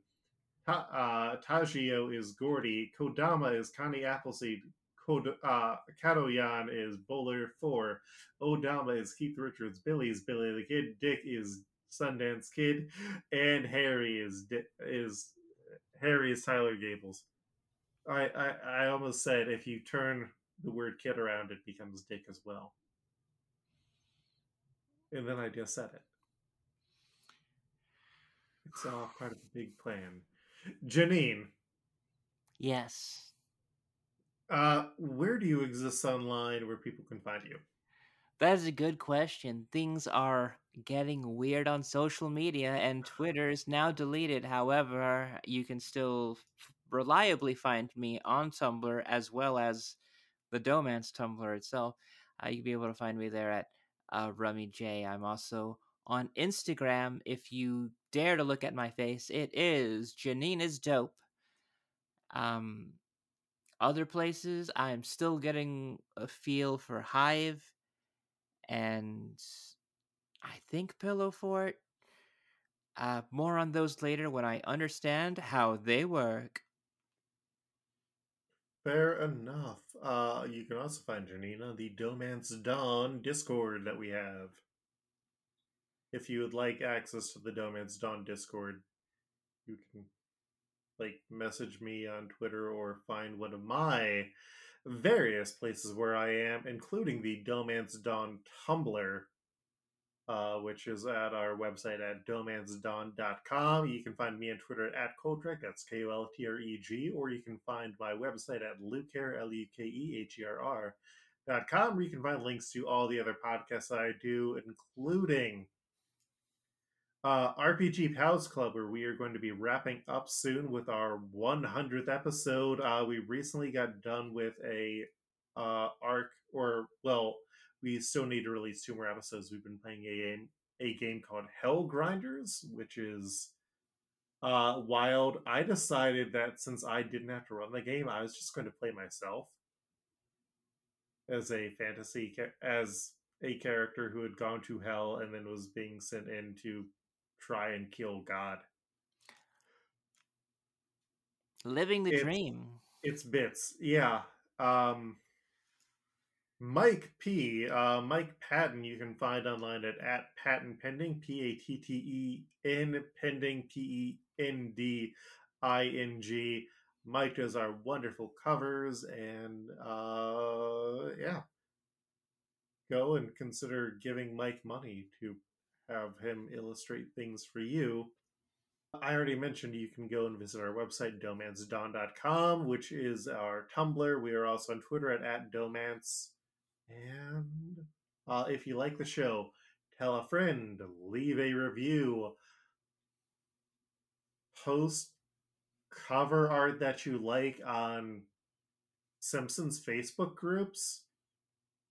Ta- uh, Tajio is Gordy. Kodama is Connie Appleseed. Kod- uh, Katoyan is Bowler 4. Odama is Keith Richards. Billy is Billy the Kid. Dick is Sundance Kid. And Harry is is Harry is Tyler Gables. I, I, I almost said if you turn the word kid around, it becomes Dick as well. And then I just said it. It's all part of a big plan. Janine. Yes. Uh, where do you exist online where people can find you? That is a good question. Things are getting weird on social media, and Twitter is now deleted. However, you can still reliably find me on Tumblr as well as the Dohmance Tumblr itself. Uh, you'll be able to find me there at uh, Rummy J. I'm also on Instagram. If you dare to look at my face, it is Janine is dope. Um, other places, I'm still getting a feel for Hive, and I think Pillow Fort. Uh, more on those later when I understand how they work. Fair enough. Uh, you can also find Janina the Dohmance Dawn Discord that we have. If you would like access to the Dohmance Dawn Discord, you can like message me on Twitter or find one of my various places where I am, including the Dohmance Dawn Tumblr, uh, which is at our website at dohmancedawn.com. You can find me on Twitter at Koltreg, that's K O L T R E G, or you can find my website at lukeherr, L U K E H E R R. Dot com, where you can find links to all the other podcasts I do, including uh, RPG Pals Club, where we are going to be wrapping up soon with our 100th episode. Uh, we recently got done with a uh, arc, or well, we still need to release two more episodes. We've been playing a game, a game called Hell Grinders, which is uh, wild. I decided that since I didn't have to run the game, I was just going to play myself as a fantasy as a character who had gone to hell and then was being sent in to try and kill God. Living the it's, dream. It's bits, yeah. Um, Mike P, uh, Mike Patten, you can find online at, at Patten Pending, P A T T E N Pending, P E N D I N G. Mike does our wonderful covers, and uh, yeah, go and consider giving Mike money to have him illustrate things for you. I already mentioned you can go and visit our website, dohmancedawn.com, which is our Tumblr. We are also on Twitter at, at dohmance. And uh, if you like the show, tell a friend, leave a review, post cover art that you like on Simpsons Facebook groups.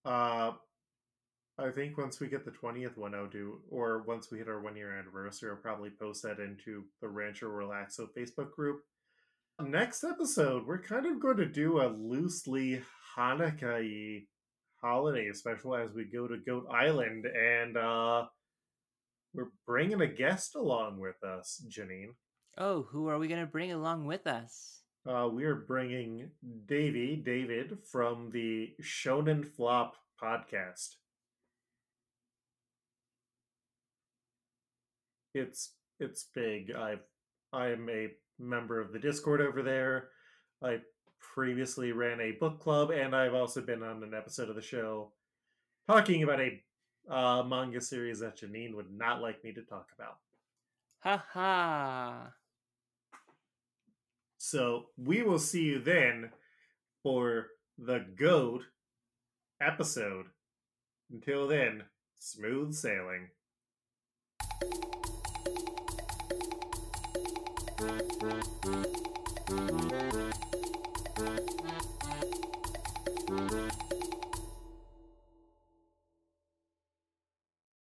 Uh, I think once we get the 20th one, I'll do, or once we hit our one year anniversary, I'll probably post that into the Rancho Relaxo Facebook group. Next episode, we're kind of going to do a loosely Hanukkah holiday special as we go to Goat Island, and uh, we're bringing a guest along with us, Janine. Oh, who are we going to bring along with us? Uh, we are bringing Davey, David, from the Shonen Flop podcast. It's it's big. I've I'm a member of the Discord over there. I previously ran a book club, and I've also been on an episode of the show talking about a uh, manga series that Janine would not like me to talk about. Ha ha. So we will see you then for the GOAT episode. Until then, smooth sailing.